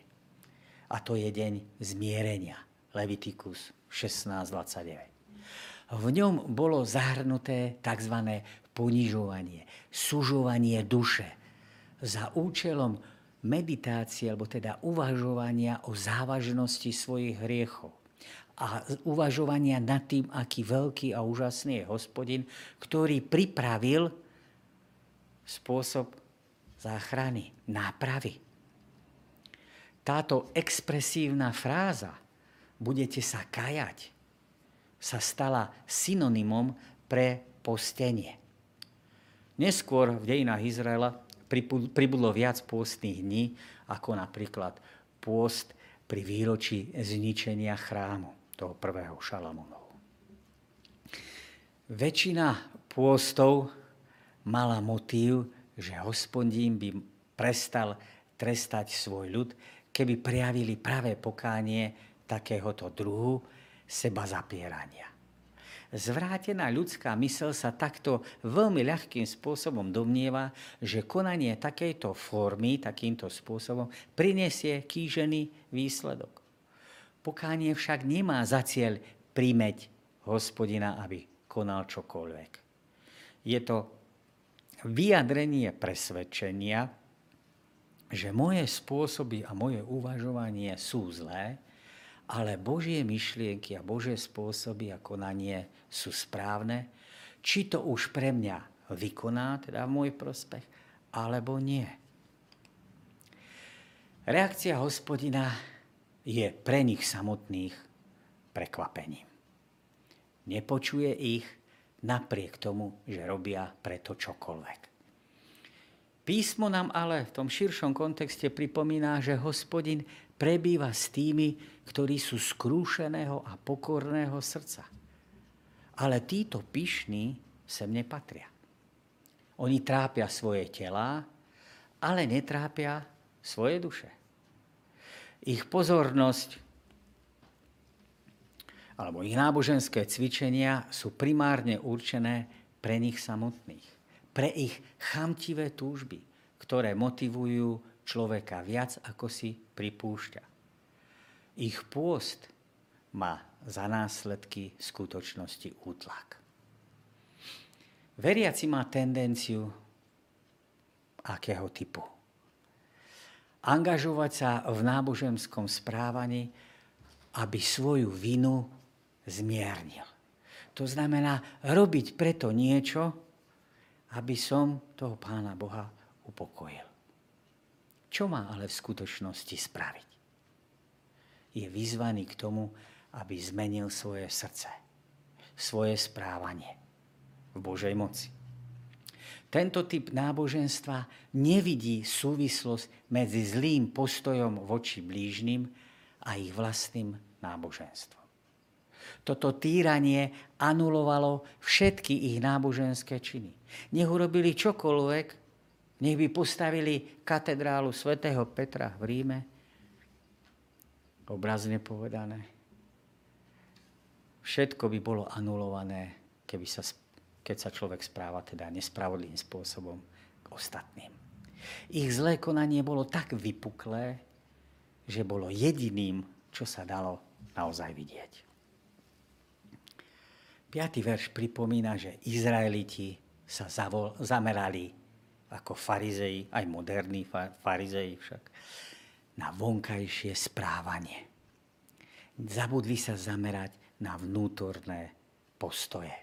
Speaker 1: A to je deň zmierenia. Levitikus 16.29. V ňom bolo zahrnuté tzv. Ponižovanie, sužovanie duše za účelom meditácie, alebo teda uvažovania o závažnosti svojich hriechov a uvažovania nad tým, aký veľký a úžasný je hospodin, ktorý pripravil spôsob záchrany, nápravy. Táto expresívna fráza budete sa kajať, sa stala synonymom pre postenie. Neskôr v dejinách Izraela pribudlo viac pôstnych dní, ako napríklad pôst pri výročí zničenia chrámu, toho prvého Šalamúnov. Väčšina pôstov mala motív, že hospodín by prestal trestať svoj ľud, keby prejavili pravé pokánie takéhoto druhu seba zapierania. Zvrátená ľudská mysel sa takto veľmi ľahkým spôsobom domnieva, že konanie takejto formy, takýmto spôsobom, prinesie kýžený výsledok. Pokánie však nemá za cieľ prímeť hospodina, aby konal čokoľvek. Je to vyjadrenie presvedčenia, že moje spôsoby a moje uvažovanie sú zlé ale Božie myšlienky a Božie spôsoby a konanie sú správne, či to už pre mňa vykoná, teda v môj prospech, alebo nie. Reakcia hospodina je pre nich samotných prekvapením. Nepočuje ich napriek tomu, že robia preto čokoľvek. Písmo nám ale v tom širšom kontexte pripomína, že hospodin prebýva s tými, ktorí sú skrúšeného a pokorného srdca. Ale títo pyšní sem nepatria. Oni trápia svoje telá, ale netrápia svoje duše. Ich pozornosť alebo ich náboženské cvičenia sú primárne určené pre nich samotných, pre ich chamtivé túžby, ktoré motivujú človeka viac, ako si pripúšťa. Ich pôst má za následky skutočnosti útlak. Veriaci má tendenciu akého typu? Angažovať sa v náboženskom správaní, aby svoju vinu zmiernil. To znamená robiť preto niečo, aby som toho pána Boha upokojil. Čo má ale v skutočnosti spraviť? Je vyzvaný k tomu, aby zmenil svoje srdce, svoje správanie v Božej moci. Tento typ náboženstva nevidí súvislosť medzi zlým postojom voči blížnym a ich vlastným náboženstvom. Toto týranie anulovalo všetky ich náboženské činy. Nech urobili čokoľvek, nech by postavili katedrálu svätého Petra v Ríme, obrazne povedané. Všetko by bolo anulované, keby sa, keď sa človek správa teda nespravodlivým spôsobom k ostatným. Ich zlé konanie bolo tak vypuklé, že bolo jediným, čo sa dalo naozaj vidieť. Piatý verš pripomína, že Izraeliti sa zavol, zamerali ako farizei, aj moderní farizei však, na vonkajšie správanie. Zabudli sa zamerať na vnútorné postoje.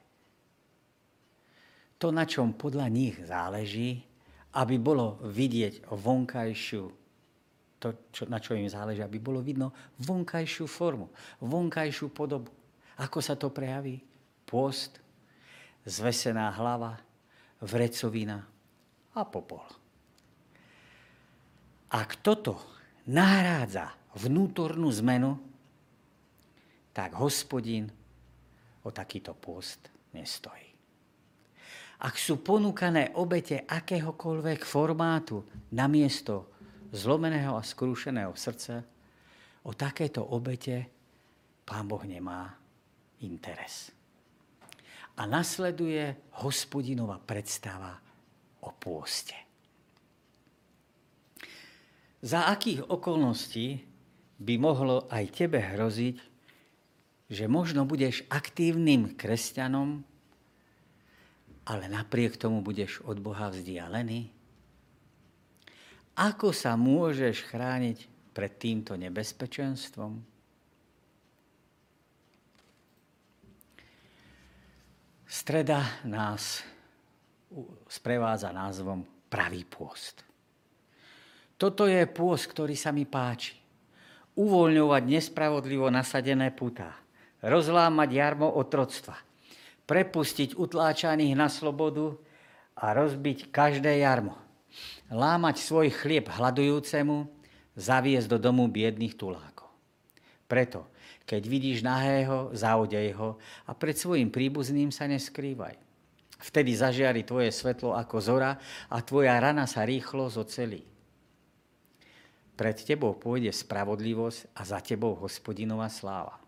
Speaker 1: To, na čom podľa nich záleží, aby bolo vidieť vonkajšiu to, čo, na čo im záleží, aby bolo vidno vonkajšiu formu, vonkajšiu podobu. Ako sa to prejaví? Pôst, zvesená hlava, vrecovina a popol. Ak toto nahrádza vnútornú zmenu, tak hospodin o takýto pôst nestojí. Ak sú ponúkané obete akéhokoľvek formátu namiesto zlomeného a skrúšeného srdca, o takéto obete pán Boh nemá interes. A nasleduje hospodinová predstava o pôste. Za akých okolností by mohlo aj tebe hroziť, že možno budeš aktívnym kresťanom, ale napriek tomu budeš od Boha vzdialený? Ako sa môžeš chrániť pred týmto nebezpečenstvom? Streda nás sprevádza názvom pravý pôst. Toto je pôst, ktorý sa mi páči. Uvoľňovať nespravodlivo nasadené putá. Rozlámať jarmo otroctva. Prepustiť utláčaných na slobodu a rozbiť každé jarmo lámať svoj chlieb hľadujúcemu, zaviesť do domu biedných tulákov. Preto, keď vidíš nahého, zaodej ho a pred svojim príbuzným sa neskrývaj. Vtedy zažiari tvoje svetlo ako zora a tvoja rana sa rýchlo zocelí. Pred tebou pôjde spravodlivosť a za tebou hospodinová sláva.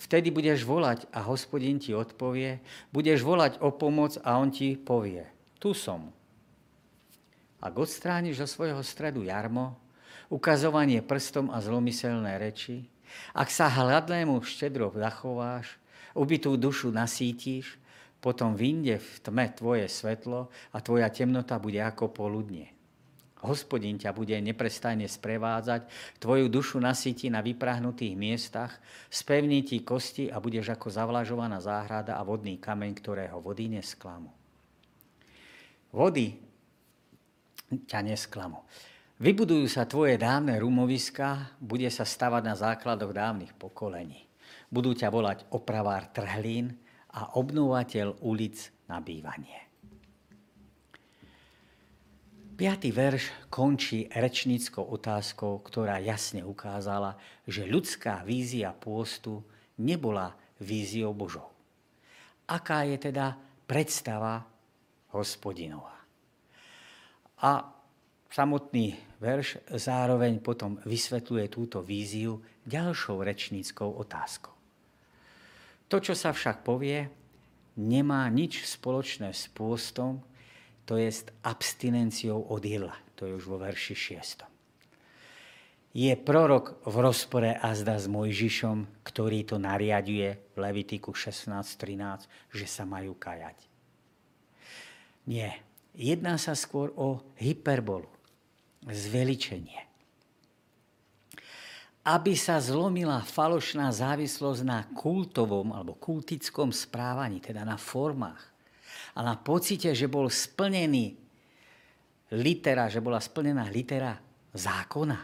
Speaker 1: Vtedy budeš volať a hospodin ti odpovie, budeš volať o pomoc a on ti povie, tu som, ak odstrániš zo svojho stredu jarmo, ukazovanie prstom a zlomyselné reči, ak sa hladnému štedro zachováš, ubitú dušu nasítiš, potom vyjde v tme tvoje svetlo a tvoja temnota bude ako poludne. Hospodin ťa bude neprestajne sprevádzať, tvoju dušu nasíti na vyprahnutých miestach, spevní ti kosti a budeš ako zavlažovaná záhrada a vodný kameň, ktorého vody nesklamú. Vody ťa nesklamú. Vybudujú sa tvoje dávne rumoviska, bude sa stavať na základoch dávnych pokolení. Budú ťa volať opravár trhlín a obnovateľ ulic na bývanie. Piatý verš končí rečníckou otázkou, ktorá jasne ukázala, že ľudská vízia pôstu nebola víziou Božou. Aká je teda predstava hospodinová? A samotný verš zároveň potom vysvetľuje túto víziu ďalšou rečníckou otázkou. To, čo sa však povie, nemá nič spoločné s pôstom, to je abstinenciou od jedla. To je už vo verši 6. Je prorok v rozpore azda s Mojžišom, ktorý to nariaduje v Levitiku 16.13, že sa majú kajať. Nie, Jedná sa skôr o hyperbolu, zveličenie. Aby sa zlomila falošná závislosť na kultovom alebo kultickom správaní, teda na formách a na pocite, že bol splnený litera, že bola splnená litera zákona,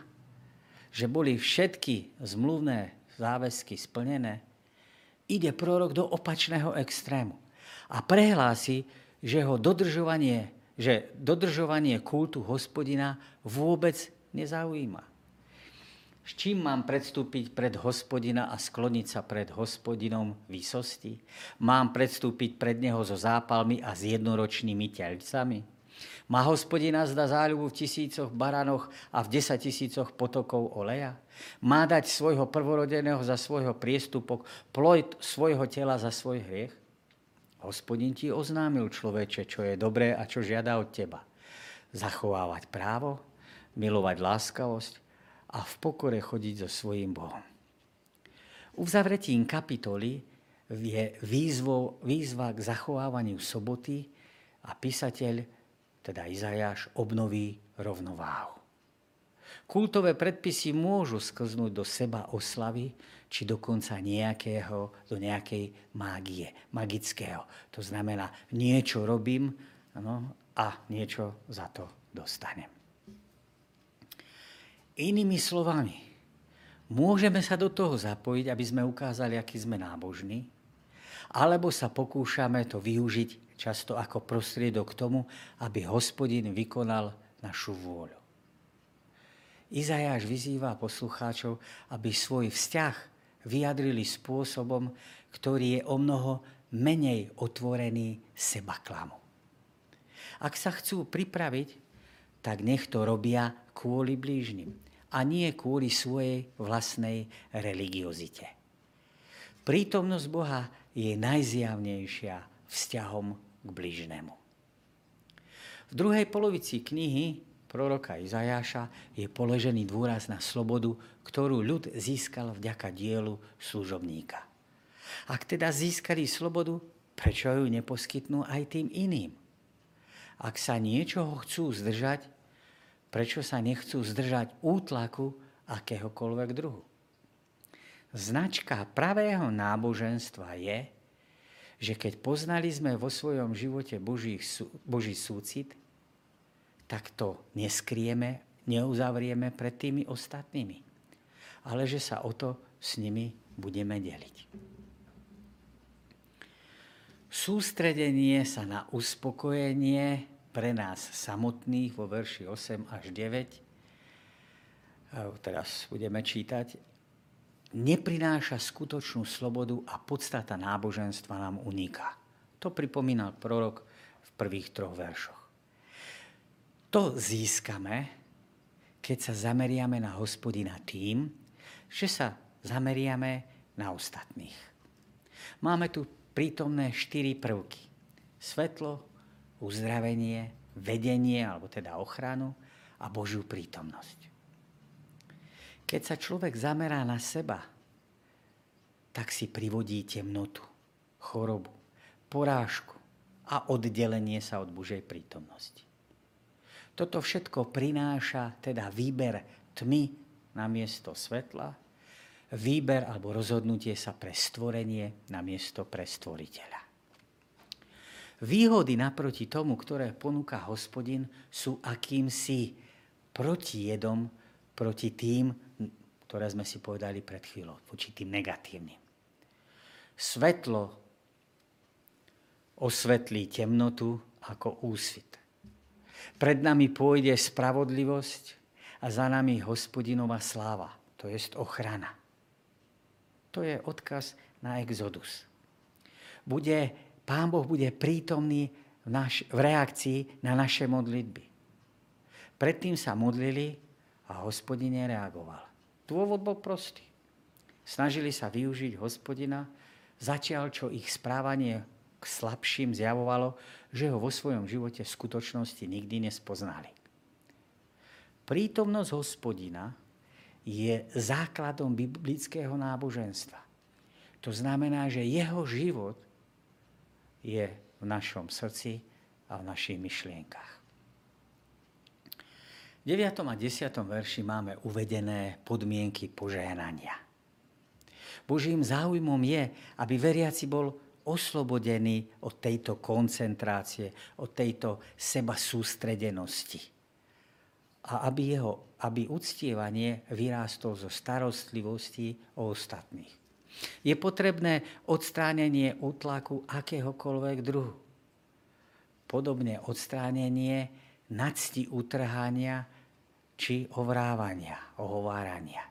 Speaker 1: že boli všetky zmluvné záväzky splnené, ide prorok do opačného extrému a prehlási, že ho dodržovanie že dodržovanie kultu hospodina vôbec nezaujíma. S čím mám predstúpiť pred hospodina a skloniť sa pred hospodinom výsosti? Mám predstúpiť pred neho so zápalmi a s jednoročnými telcami? Má hospodina zda záľubu v tisícoch baranoch a v desať tisícoch potokov oleja? Má dať svojho prvorodeného za svojho priestupok, plojt svojho tela za svoj hriech? Hospodin ti oznámil človeče, čo je dobré a čo žiada od teba. Zachovávať právo, milovať láskavosť a v pokore chodiť so svojím Bohom. Uzavretím kapitoly je výzvo, výzva k zachovávaniu soboty a písateľ, teda Izajáš, obnoví rovnováhu. Kultové predpisy môžu sklznúť do seba oslavy, či dokonca nejakého, do nejakej mágie, magického. To znamená, niečo robím no, a niečo za to dostanem. Inými slovami, môžeme sa do toho zapojiť, aby sme ukázali, aký sme nábožní, alebo sa pokúšame to využiť často ako prostriedok k tomu, aby hospodin vykonal našu vôľu. Izajáš vyzýva poslucháčov, aby svoj vzťah vyjadrili spôsobom, ktorý je o mnoho menej otvorený seba klamu. Ak sa chcú pripraviť, tak nech to robia kvôli blížnym a nie kvôli svojej vlastnej religiozite. Prítomnosť Boha je najzjavnejšia vzťahom k blížnemu. V druhej polovici knihy proroka Izajáša je položený dôraz na slobodu, ktorú ľud získal vďaka dielu služobníka. Ak teda získali slobodu, prečo ju neposkytnú aj tým iným? Ak sa niečoho chcú zdržať, prečo sa nechcú zdržať útlaku akéhokoľvek druhu? Značka pravého náboženstva je, že keď poznali sme vo svojom živote Boží, Boží súcit, tak to neskrieme, neuzavrieme pred tými ostatnými, ale že sa o to s nimi budeme deliť. Sústredenie sa na uspokojenie pre nás samotných vo verši 8 až 9, teraz budeme čítať, neprináša skutočnú slobodu a podstata náboženstva nám uniká. To pripomínal prorok v prvých troch veršoch. To získame, keď sa zameriame na hospodina tým, že sa zameriame na ostatných. Máme tu prítomné štyri prvky. Svetlo, uzdravenie, vedenie, alebo teda ochranu a Božiu prítomnosť. Keď sa človek zamerá na seba, tak si privodí temnotu, chorobu, porážku a oddelenie sa od Božej prítomnosti. Toto všetko prináša teda výber tmy na miesto svetla, výber alebo rozhodnutie sa pre stvorenie na miesto pre stvoriteľa. Výhody naproti tomu, ktoré ponúka hospodin, sú akýmsi protijedom proti tým, ktoré sme si povedali pred chvíľou, voči tým negatívnym. Svetlo osvetlí temnotu ako úsvit. Pred nami pôjde spravodlivosť a za nami hospodinová sláva, to je ochrana. To je odkaz na Exodus. Bude, Pán Boh bude prítomný v, naš, v reakcii na naše modlitby. Predtým sa modlili a hospodin nereagoval. Dôvod bol prostý. Snažili sa využiť hospodina, zatiaľ čo ich správanie k slabším zjavovalo, že ho vo svojom živote v skutočnosti nikdy nespoznali. Prítomnosť hospodina je základom biblického náboženstva. To znamená, že jeho život je v našom srdci a v našich myšlienkach. 9. a 10. verši máme uvedené podmienky požehnania. Božím záujmom je, aby veriaci bol oslobodený od tejto koncentrácie, od tejto seba sústredenosti. A aby, jeho, aby uctievanie vyrástol zo starostlivosti o ostatných. Je potrebné odstránenie útlaku akéhokoľvek druhu. Podobne odstránenie nadsti utrhania či ovrávania, ohovárania.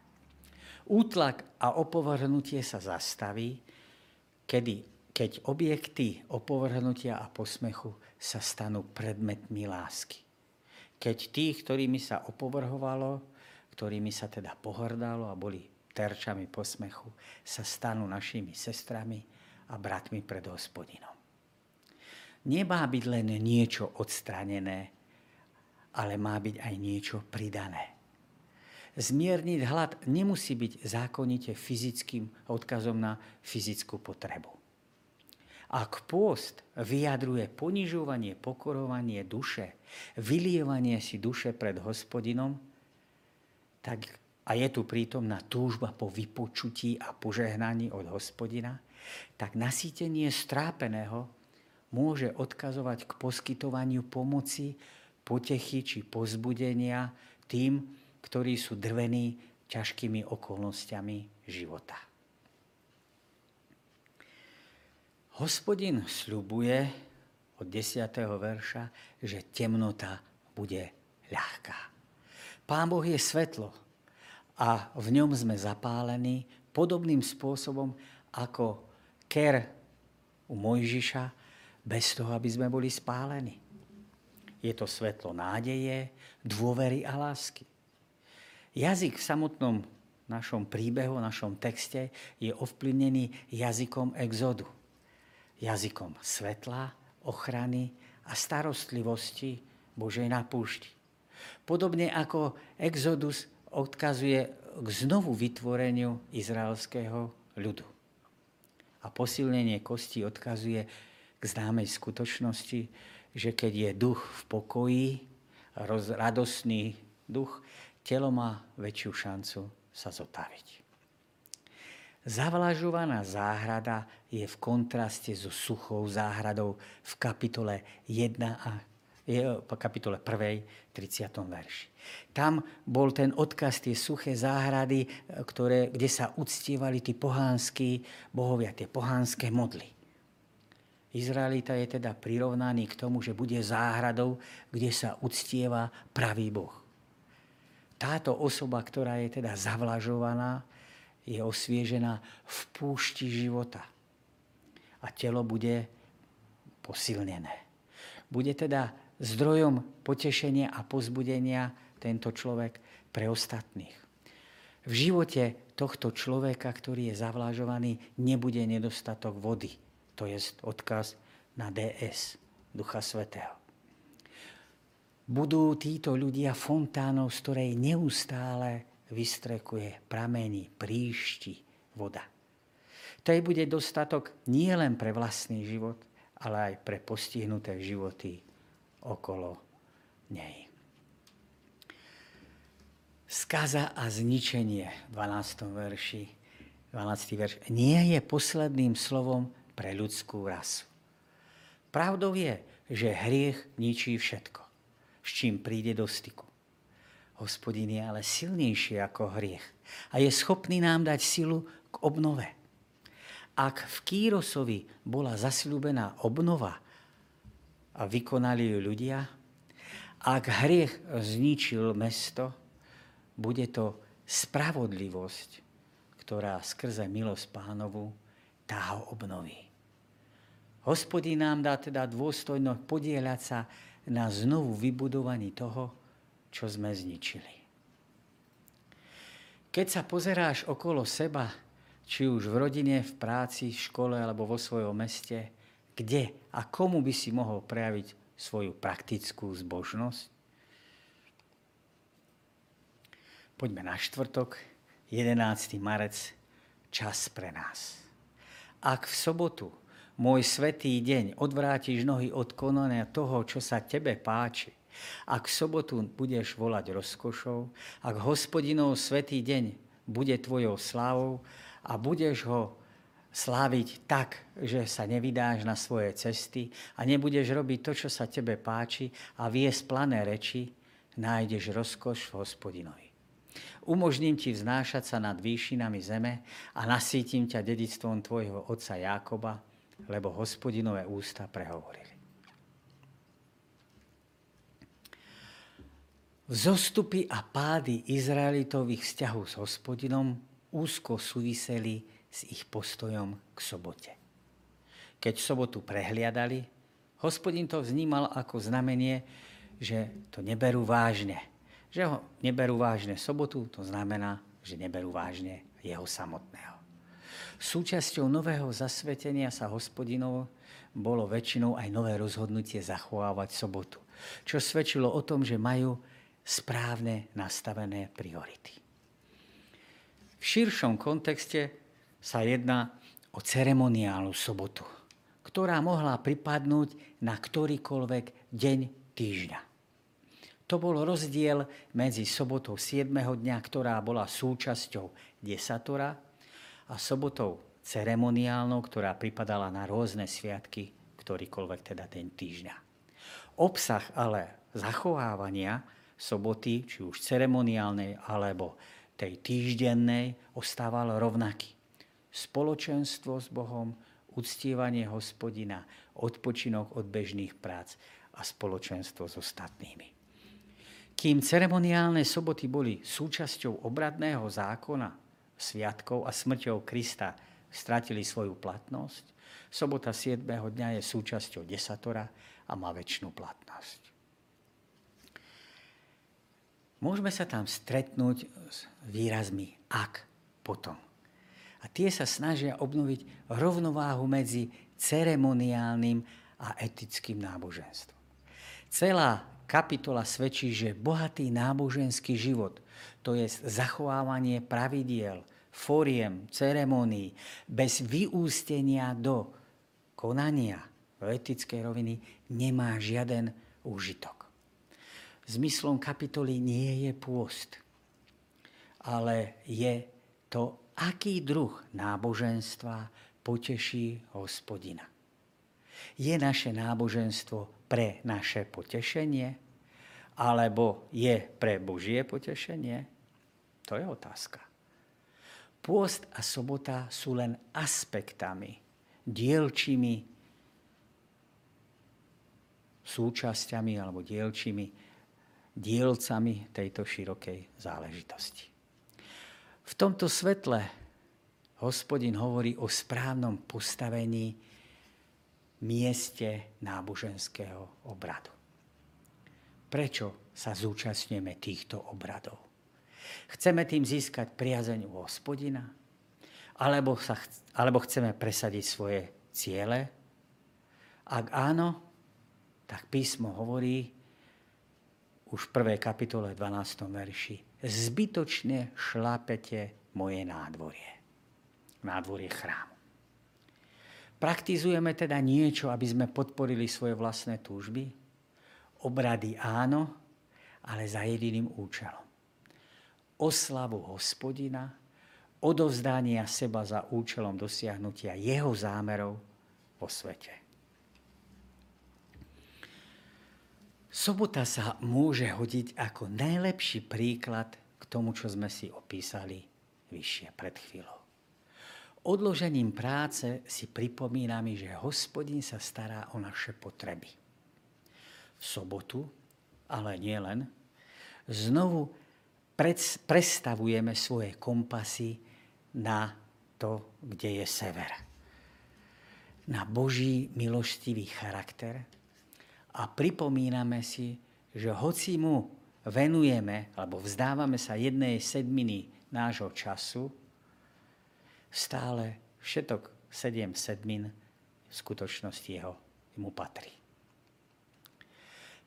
Speaker 1: Útlak a opovrhnutie sa zastaví, kedy, keď objekty opovrhnutia a posmechu sa stanú predmetmi lásky. Keď tých, ktorými sa opovrhovalo, ktorými sa teda pohrdalo a boli terčami posmechu, sa stanú našimi sestrami a bratmi pred hospodinom. Nemá byť len niečo odstranené, ale má byť aj niečo pridané. Zmierniť hlad nemusí byť zákonite fyzickým odkazom na fyzickú potrebu. Ak pôst vyjadruje ponižovanie, pokorovanie duše, vylievanie si duše pred hospodinom, tak a je tu prítomná túžba po vypočutí a požehnaní od hospodina, tak nasýtenie strápeného môže odkazovať k poskytovaniu pomoci potechy či pozbudenia tým, ktorí sú drvení ťažkými okolnostiami života. Hospodin sľubuje od 10. verša, že temnota bude ľahká. Pán Boh je svetlo a v ňom sme zapálení podobným spôsobom ako ker u Mojžiša, bez toho, aby sme boli spálení. Je to svetlo nádeje, dôvery a lásky. Jazyk v samotnom našom príbehu, našom texte je ovplyvnený jazykom exodu. Jazykom svetla, ochrany a starostlivosti Božej na púšti. Podobne ako Exodus odkazuje k znovu vytvoreniu izraelského ľudu. A posilnenie kosti odkazuje k známej skutočnosti, že keď je duch v pokoji, roz, radostný duch, telo má väčšiu šancu sa zotaviť. Zavlažovaná záhrada je v kontraste so suchou záhradou v kapitole 1 a je v kapitole 1. 30. verši. Tam bol ten odkaz, tie suché záhrady, ktoré, kde sa uctievali tí pohánskí bohovia, tie pohánske modly. Izraelita je teda prirovnaný k tomu, že bude záhradou, kde sa uctieva pravý Boh. Táto osoba, ktorá je teda zavlažovaná, je osviežená v púšti života. A telo bude posilnené. Bude teda zdrojom potešenia a pozbudenia tento človek pre ostatných. V živote tohto človeka, ktorý je zavlažovaný, nebude nedostatok vody to je odkaz na DS, Ducha Svetého. Budú títo ľudia fontánou, z ktorej neustále vystrekuje pramení, príšti voda. To je bude dostatok nie len pre vlastný život, ale aj pre postihnuté životy okolo nej. Skaza a zničenie v 12. verši 12. verš nie je posledným slovom pre ľudskú rasu. Pravdou je, že hriech ničí všetko, s čím príde do styku. Hospodin je ale silnejší ako hriech a je schopný nám dať silu k obnove. Ak v Kýrosovi bola zasľúbená obnova a vykonali ju ľudia, ak hriech zničil mesto, bude to spravodlivosť, ktorá skrze milosť pánovu tá ho obnoví. Hospodin nám dá teda dôstojno podieľať sa na znovu vybudovaní toho, čo sme zničili. Keď sa pozeráš okolo seba, či už v rodine, v práci, v škole alebo vo svojom meste, kde a komu by si mohol prejaviť svoju praktickú zbožnosť? Poďme na štvrtok, 11. marec, čas pre nás. Ak v sobotu môj svetý deň, odvrátiš nohy od konania toho, čo sa tebe páči. Ak v sobotu budeš volať rozkošou, ak hospodinov svetý deň bude tvojou slávou a budeš ho sláviť tak, že sa nevydáš na svoje cesty a nebudeš robiť to, čo sa tebe páči a viesť plané reči, nájdeš rozkoš v hospodinovi. Umožním ti vznášať sa nad výšinami zeme a nasítim ťa dedictvom tvojho otca Jákoba, lebo hospodinové ústa prehovorili. Vzostupy a pády Izraelitových vzťahov s hospodinom úzko súviseli s ich postojom k sobote. Keď sobotu prehliadali, hospodin to vnímal ako znamenie, že to neberú vážne. Že ho neberú vážne sobotu, to znamená, že neberú vážne jeho samotného. Súčasťou nového zasvetenia sa hospodinov bolo väčšinou aj nové rozhodnutie zachovávať sobotu, čo svedčilo o tom, že majú správne nastavené priority. V širšom kontexte sa jedná o ceremoniálnu sobotu, ktorá mohla pripadnúť na ktorýkoľvek deň týždňa. To bol rozdiel medzi sobotou 7. dňa, ktorá bola súčasťou desatora, a sobotou ceremoniálnou, ktorá pripadala na rôzne sviatky, ktorýkoľvek teda ten týždňa. Obsah ale zachovávania soboty, či už ceremoniálnej alebo tej týždennej, ostával rovnaký. Spoločenstvo s Bohom, uctievanie hospodina, odpočinok od bežných prác a spoločenstvo s ostatnými. Kým ceremoniálne soboty boli súčasťou obradného zákona, sviatkov a smrťou Krista stratili svoju platnosť, sobota 7. dňa je súčasťou desatora a má väčšinu platnosť. Môžeme sa tam stretnúť s výrazmi ak, potom. A tie sa snažia obnoviť rovnováhu medzi ceremoniálnym a etickým náboženstvom. Celá kapitola svedčí, že bohatý náboženský život, to je zachovávanie pravidiel, fóriem, ceremónií, bez vyústenia do konania v etickej roviny nemá žiaden úžitok. Zmyslom kapitoly nie je pôst, ale je to aký druh náboženstva poteší hospodina. Je naše náboženstvo pre naše potešenie? Alebo je pre Božie potešenie? To je otázka. Pôst a sobota sú len aspektami, dielčími súčasťami alebo dielčími dielcami tejto širokej záležitosti. V tomto svetle hospodin hovorí o správnom postavení mieste náboženského obradu. Prečo sa zúčastňujeme týchto obradov? Chceme tým získať priazeň u hospodina? Alebo, sa, alebo chceme presadiť svoje ciele? Ak áno, tak písmo hovorí už v prvej kapitole 12. verši zbytočne šlapete moje nádvorie. Nádvorie chrámu. Praktizujeme teda niečo, aby sme podporili svoje vlastné túžby? Obrady áno, ale za jediným účelom. Oslavu hospodina, odovzdania seba za účelom dosiahnutia jeho zámerov vo svete. Sobota sa môže hodiť ako najlepší príklad k tomu, čo sme si opísali vyššie pred chvíľou. Odložením práce si pripomíname, že hospodin sa stará o naše potreby. V sobotu, ale nielen, znovu prestavujeme svoje kompasy na to, kde je sever. Na Boží milostivý charakter, a pripomíname si, že hoci mu venujeme, alebo vzdávame sa jednej sedminy nášho času, stále všetok sedem sedmin v skutočnosti jeho mu patrí.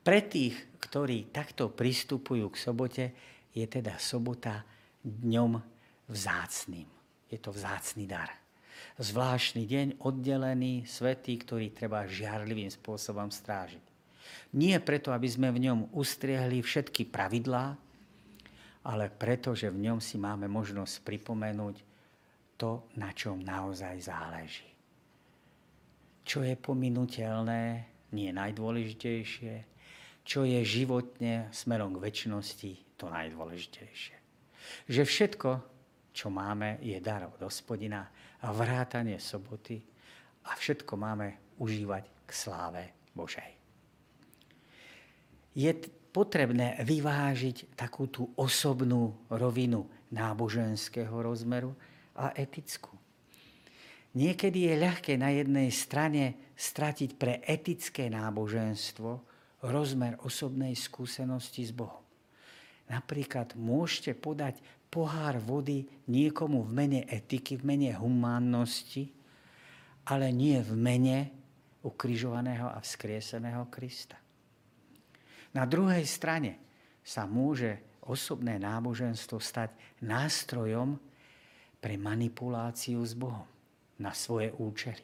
Speaker 1: Pre tých, ktorí takto pristupujú k sobote, je teda sobota dňom vzácným. Je to vzácný dar. Zvláštny deň, oddelený, svetý, ktorý treba žiarlivým spôsobom strážiť. Nie preto, aby sme v ňom ustriehli všetky pravidlá, ale preto, že v ňom si máme možnosť pripomenúť to, na čom naozaj záleží. Čo je pominutelné, nie najdôležitejšie, čo je životne smerom k väčšnosti, to najdôležitejšie. Že všetko, čo máme, je dar od hospodina a vrátanie soboty a všetko máme užívať k sláve Božej je potrebné vyvážiť takú tú osobnú rovinu náboženského rozmeru a etickú. Niekedy je ľahké na jednej strane stratiť pre etické náboženstvo rozmer osobnej skúsenosti s Bohom. Napríklad môžete podať pohár vody niekomu v mene etiky, v mene humánnosti, ale nie v mene ukrižovaného a vzkrieseného Krista. Na druhej strane sa môže osobné náboženstvo stať nástrojom pre manipuláciu s Bohom na svoje účely.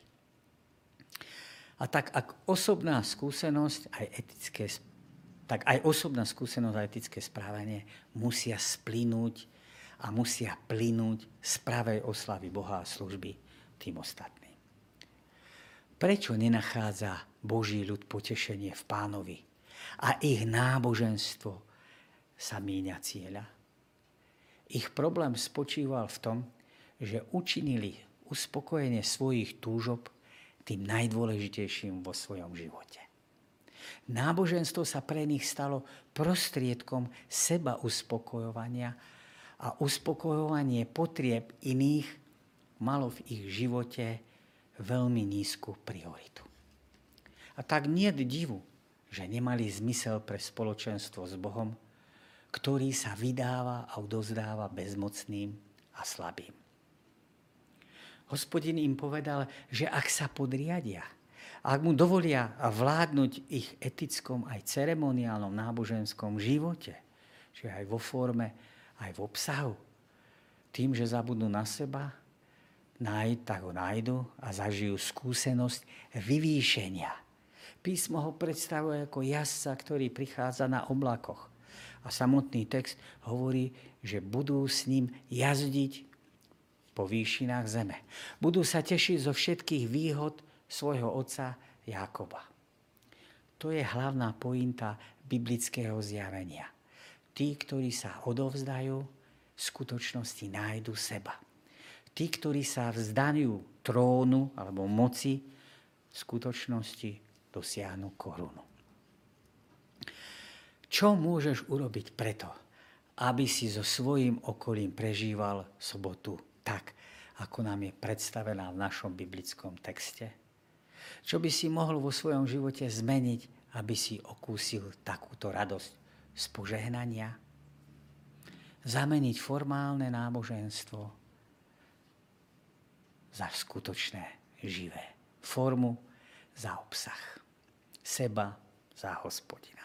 Speaker 1: A tak ak osobná skúsenosť aj etické, tak aj osobná skúsenosť a etické správanie musia splínuť a musia plynúť z pravej oslavy Boha a služby tým ostatným. Prečo nenachádza Boží ľud potešenie v pánovi, a ich náboženstvo sa míňa cieľa. Ich problém spočíval v tom, že učinili uspokojenie svojich túžob tým najdôležitejším vo svojom živote. Náboženstvo sa pre nich stalo prostriedkom seba uspokojovania a uspokojovanie potrieb iných malo v ich živote veľmi nízku prioritu. A tak nie divu, že nemali zmysel pre spoločenstvo s Bohom, ktorý sa vydáva a odozdáva bezmocným a slabým. Hospodin im povedal, že ak sa podriadia, ak mu dovolia vládnuť ich etickom aj ceremoniálnom náboženskom živote, že aj vo forme, aj v obsahu, tým, že zabudnú na seba, nájď, tak ho nájdu a zažijú skúsenosť vyvýšenia Písmo ho predstavuje ako jazdca, ktorý prichádza na oblakoch. A samotný text hovorí, že budú s ním jazdiť po výšinách zeme. Budú sa tešiť zo všetkých výhod svojho otca Jakoba. To je hlavná pointa biblického zjavenia. Tí, ktorí sa odovzdajú, v skutočnosti nájdu seba. Tí, ktorí sa vzdajú trónu alebo moci, v skutočnosti dosiahnu korunu. Čo môžeš urobiť preto, aby si so svojím okolím prežíval sobotu tak, ako nám je predstavená v našom biblickom texte? Čo by si mohol vo svojom živote zmeniť, aby si okúsil takúto radosť z požehnania? Zameniť formálne náboženstvo za skutočné, živé. Formu za obsah seba za hospodina.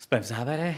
Speaker 1: Sme v závere